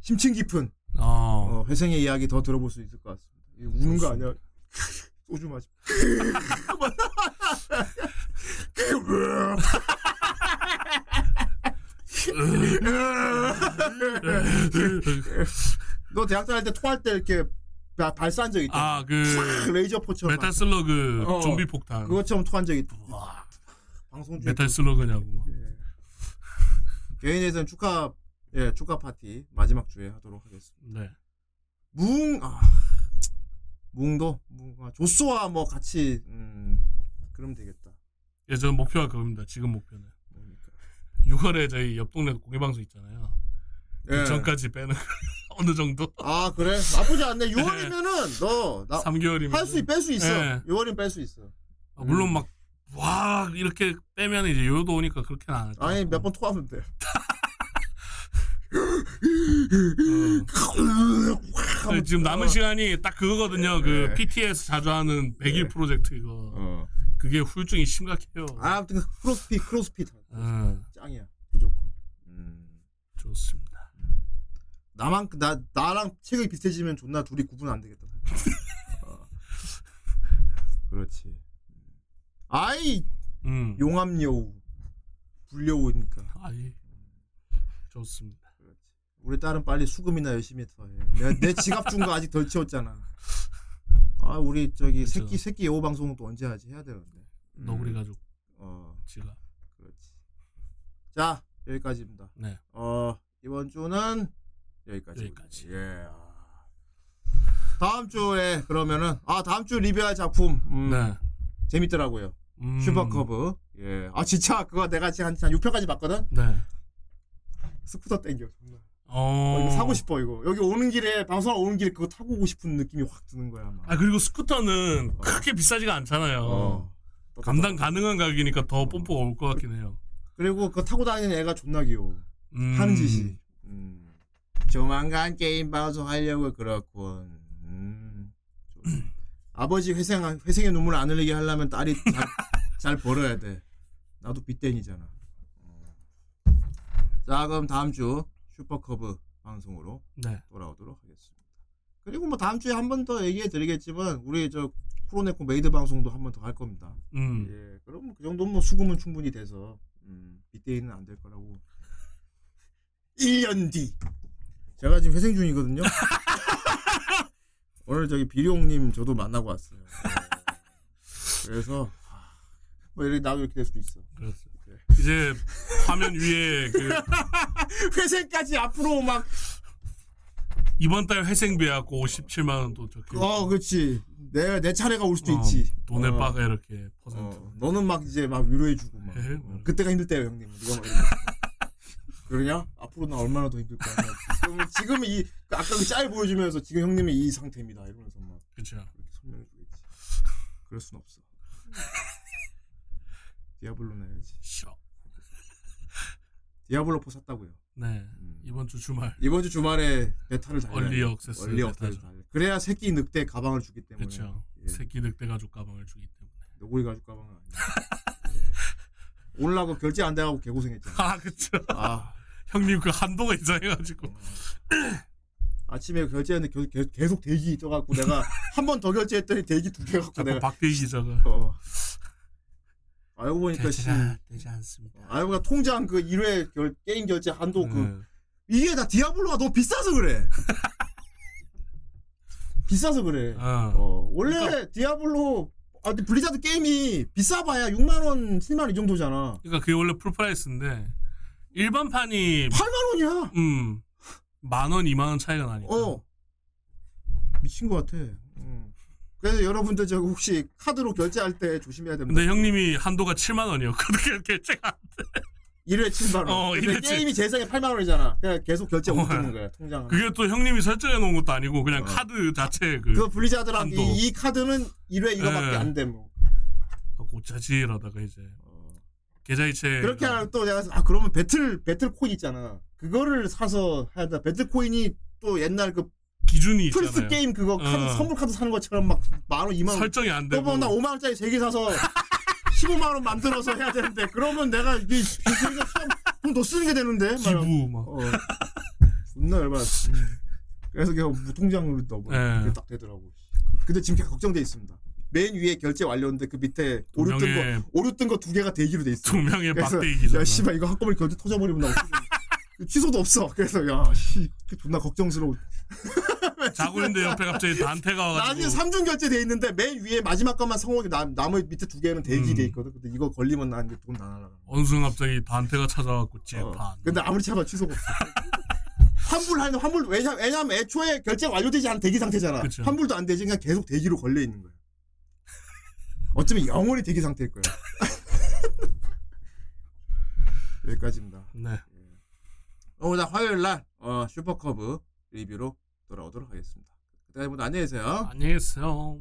심층 깊은 어, 어, 회생의 이야기 더 들어볼 수 있을 것 같습니다. 이거 우는 거 아니야? 소주 마시. 너 대학 다닐 때 토할 때 이렇게 바- 발사한 적 있다. 아 그 레이저 포처럼. Metal Slug 어. 좀비 폭탄. 그것처럼 토한 적 있다. 방송 중에 Metal Slug냐고. 막. 개인에서는 축하 예 축하 파티 마지막 주에 하도록 하겠습니다. 네. 무웅 아 무웅도 무웅 아, 조쏘와 뭐 같이 음 그러면 되겠다. 예, 저 목표가 그겁니다. 지금 목표는. 뭡니까? 6월에 저희 옆 동네 공개 방송 있잖아요. 그 예. 전까지 빼는 어느 정도? 아 그래 나쁘지 않네. 6월이면은 너나 3개월이면 할수 뺄 수 있어. 예. 6월이면 뺄 수 있어. 아, 물론 막 와 이렇게 빼면 이제 요도 오니까 그렇게는 안 할. 아니 몇 번 토하면 돼. 어. 네, 지금 남은 시간이 딱 그거거든요. 그 네. PT에서 자주 하는 100일 프로젝트 이거. 어. 그게 후유증이 심각해요. 아, 아무튼 크로스핏 크로스핏 어, 짱이야 무조건. 음. 좋습니다. 나만 나 나랑 체격이 비슷해지면 존나 둘이 구분 안 되겠다. 어. 그렇지. 아이 음. 용암 여우 불려오니까. 아이 좋습니다. 우리 딸은 빨리 수금이나 열심히 더 해. 내, 내 지갑 준 거 아직 덜 채웠잖아. 아 우리 저기 그쵸. 새끼 새끼 방송은 또 언제 하지 해야 되는데. 음. 너구리 가족 어 지가. 그렇지. 자 여기까지입니다. 네. 어 이번 주는 여기까지. 여기까지. 예. 아. 다음 주에 그러면은 아 다음 주 리뷰할 작품 음, 네. 재밌더라고요. 음, Super Cub. 예. 아 진짜 그거 내가 지금 한, 한 6편까지 봤거든. 네. 스쿠터 땡겨. 정말. 어. 어, 이거 사고 싶어 이거. 여기 오는 길에 방송하러 오는 길에 그거 타고 오고 싶은 느낌이 확 드는 거야. 막. 아 그리고 스쿠터는 그렇게 비싸지가 않잖아요. 어. 감당 가능한 가격이니까 더 뽐뿌가 올 것 같긴 해요. 그리고 그거 타고 다니는 애가 존나 귀여워. 음, 하는 짓이. 음. 조만간 게임 방송 하려고 그렇군. 음. 좀. 아버지 회생 회생의 눈물 안 흘리게 하려면 딸이 잘, 잘 벌어야 돼. 나도 빚쟁이잖아. 어. 자 그럼 다음 주 Super Cub 방송으로 네. 돌아오도록 하겠습니다. 그리고 뭐 다음 주에 한 번 더 얘기해 드리겠지만 우리 저 프로네코 메이드 방송도 한 번 더 할 겁니다. 음. 예, 그럼 그 정도면 뭐 수금은 충분히 돼서 음, 빚쟁이는 안 될 거라고. 1년 뒤. 제가 지금 회생 중이거든요. 오늘 저기 비룡님 저도 만나고 왔어요. 예. 그래서 뭐 이렇게 나도 이렇게 될 수도 있어. 그렇습니다. 이제 화면 위에 그 회생까지 앞으로 막 이번 달 회생비 갖고 57만 원도 적혀. 어, 그렇지. 내, 내 차례가 올 수도 어, 있지. 돈의 어. 바가 이렇게 퍼센트. 어, 너는 막 이제 막 위로해주고 막. 예, 어, 그때가 힘들 때요, 형님. 네가 막 이러면서. 그러냐? 앞으로 나 얼마나 더 힘들 거야. 그러면 지금 이그 아까 그 짤 보여주면서 지금 형님이 이 상태입니다. 이러면서 막 그렇죠. 설명해주겠지. 그럴 순 없어. 디아블로 나야지. 싫어. 디아블로 four 샀다고요. 네. 이번 주 주말. 이번 주 주말에 베타를 달려. early access early access. 그래야 새끼 늑대 가방을 주기 때문에. 그렇죠. 예. 새끼 늑대 가죽 가방을 주기 때문에. 너구리 가죽 가방은 아니야. 오늘하고 결제 안 돼가고 개고생했잖아. 아, 그쵸. 아. 형님 그 한도가 이상해가지고. 아침에 결제했는데 겨- 겨- 계속 대기 떠갖고 내가 한 번 더 결제했더니 대기 두 개 갖고 내가 박대기 기자가. 어. 알고 보니까 씨, 결제가 되지 않습니다. 알고 보니까 통장 그 1회 결, 게임 결제 한도 그 네. 이게 다 디아블로가 너무 비싸서 그래. 비싸서 그래. 어. 어, 원래 디아블로 아, 근데 블리자드 게임이 비싸봐야 6만 원, 7만 원 이 정도잖아. 그러니까 그게 원래 full price인데 일반판이 8만 원이야. 음. 만 원, 이만 원 차이가 나니까. 어. 미친 것 같아. 음. 그래서 여러분들 저 혹시 카드로 결제할 때 조심해야 됩니다. 근데 형님이 한도가 7만 원이었거든요. 결제가. 1회 7만 원. 어, 근데 게임이 세상에 8만 원이잖아. 그냥 계속 결제 못 어. 되는 거야. 통장. 그게 또 형님이 설정해 놓은 것도 아니고 그냥 어. 카드 자체 그그 한도. 이, 이 카드는 1회 이거밖에 네. 안 돼. 뭐. 고차지라다가 이제 계좌이체 그렇게 하면 또 내가 아 그러면 배틀 배틀 코인 있잖아. 그거를 사서 돼. 배틀 코인이 또 옛날 그 기준이 플스 있잖아요. 게임 그거 카드 어. 선물 카드 사는 것처럼 막 만 원, 2만 원 설정이 안 되고. 또나 5만 원짜리 3개 사서 15만 원 만들어서 해야 되는데 그러면 내가 이게 돈더 쓰는 게 되는데 기부 막. 어. 존나 열받았어. 그래서 그냥 무통장으로. 네. 그게 딱 되더라고. 근데 지금 걱정돼 있습니다. 맨 위에 결제 완료인데 그 밑에 두 오류 뜬 거, 오류 뜬 거 두 개가 대기로 돼 있어. 두 명의 막대기잖아. 야, 씨발, 이거 한꺼번에 결제 터져버리면 나 어떡해. 취소도 없어. 그래서, 야, 씨, 그 존나 걱정스러워. 자고 있는데 옆에 갑자기 나중에 와가지고 3중 결제돼 있는데 맨 위에 마지막 것만 성공이 나 나머지 밑에 두 개는 대기돼 음. 있거든. 근데 이거 걸리면 나한테 돈다 날아가. 어느 순간 갑자기 단테가 찾아와갖고 재판. 어. 근데 아무리 찾아봐 취소가 없어. 환불하는 환불 왜냐 왜냐면 애초에 결제가 완료되지 않은 대기 상태잖아. 그쵸. 환불도 안 되지 그냥 계속 대기로 걸려 있는 거야. 어쩌면 영원히 대기 상태일 거야. 여기까지입니다. 네. 어, 오늘 화요일 날 어, 슈퍼커브 리뷰로 돌아오도록 하겠습니다. 그때까지 모두 안녕히 계세요. 안녕히 계세요.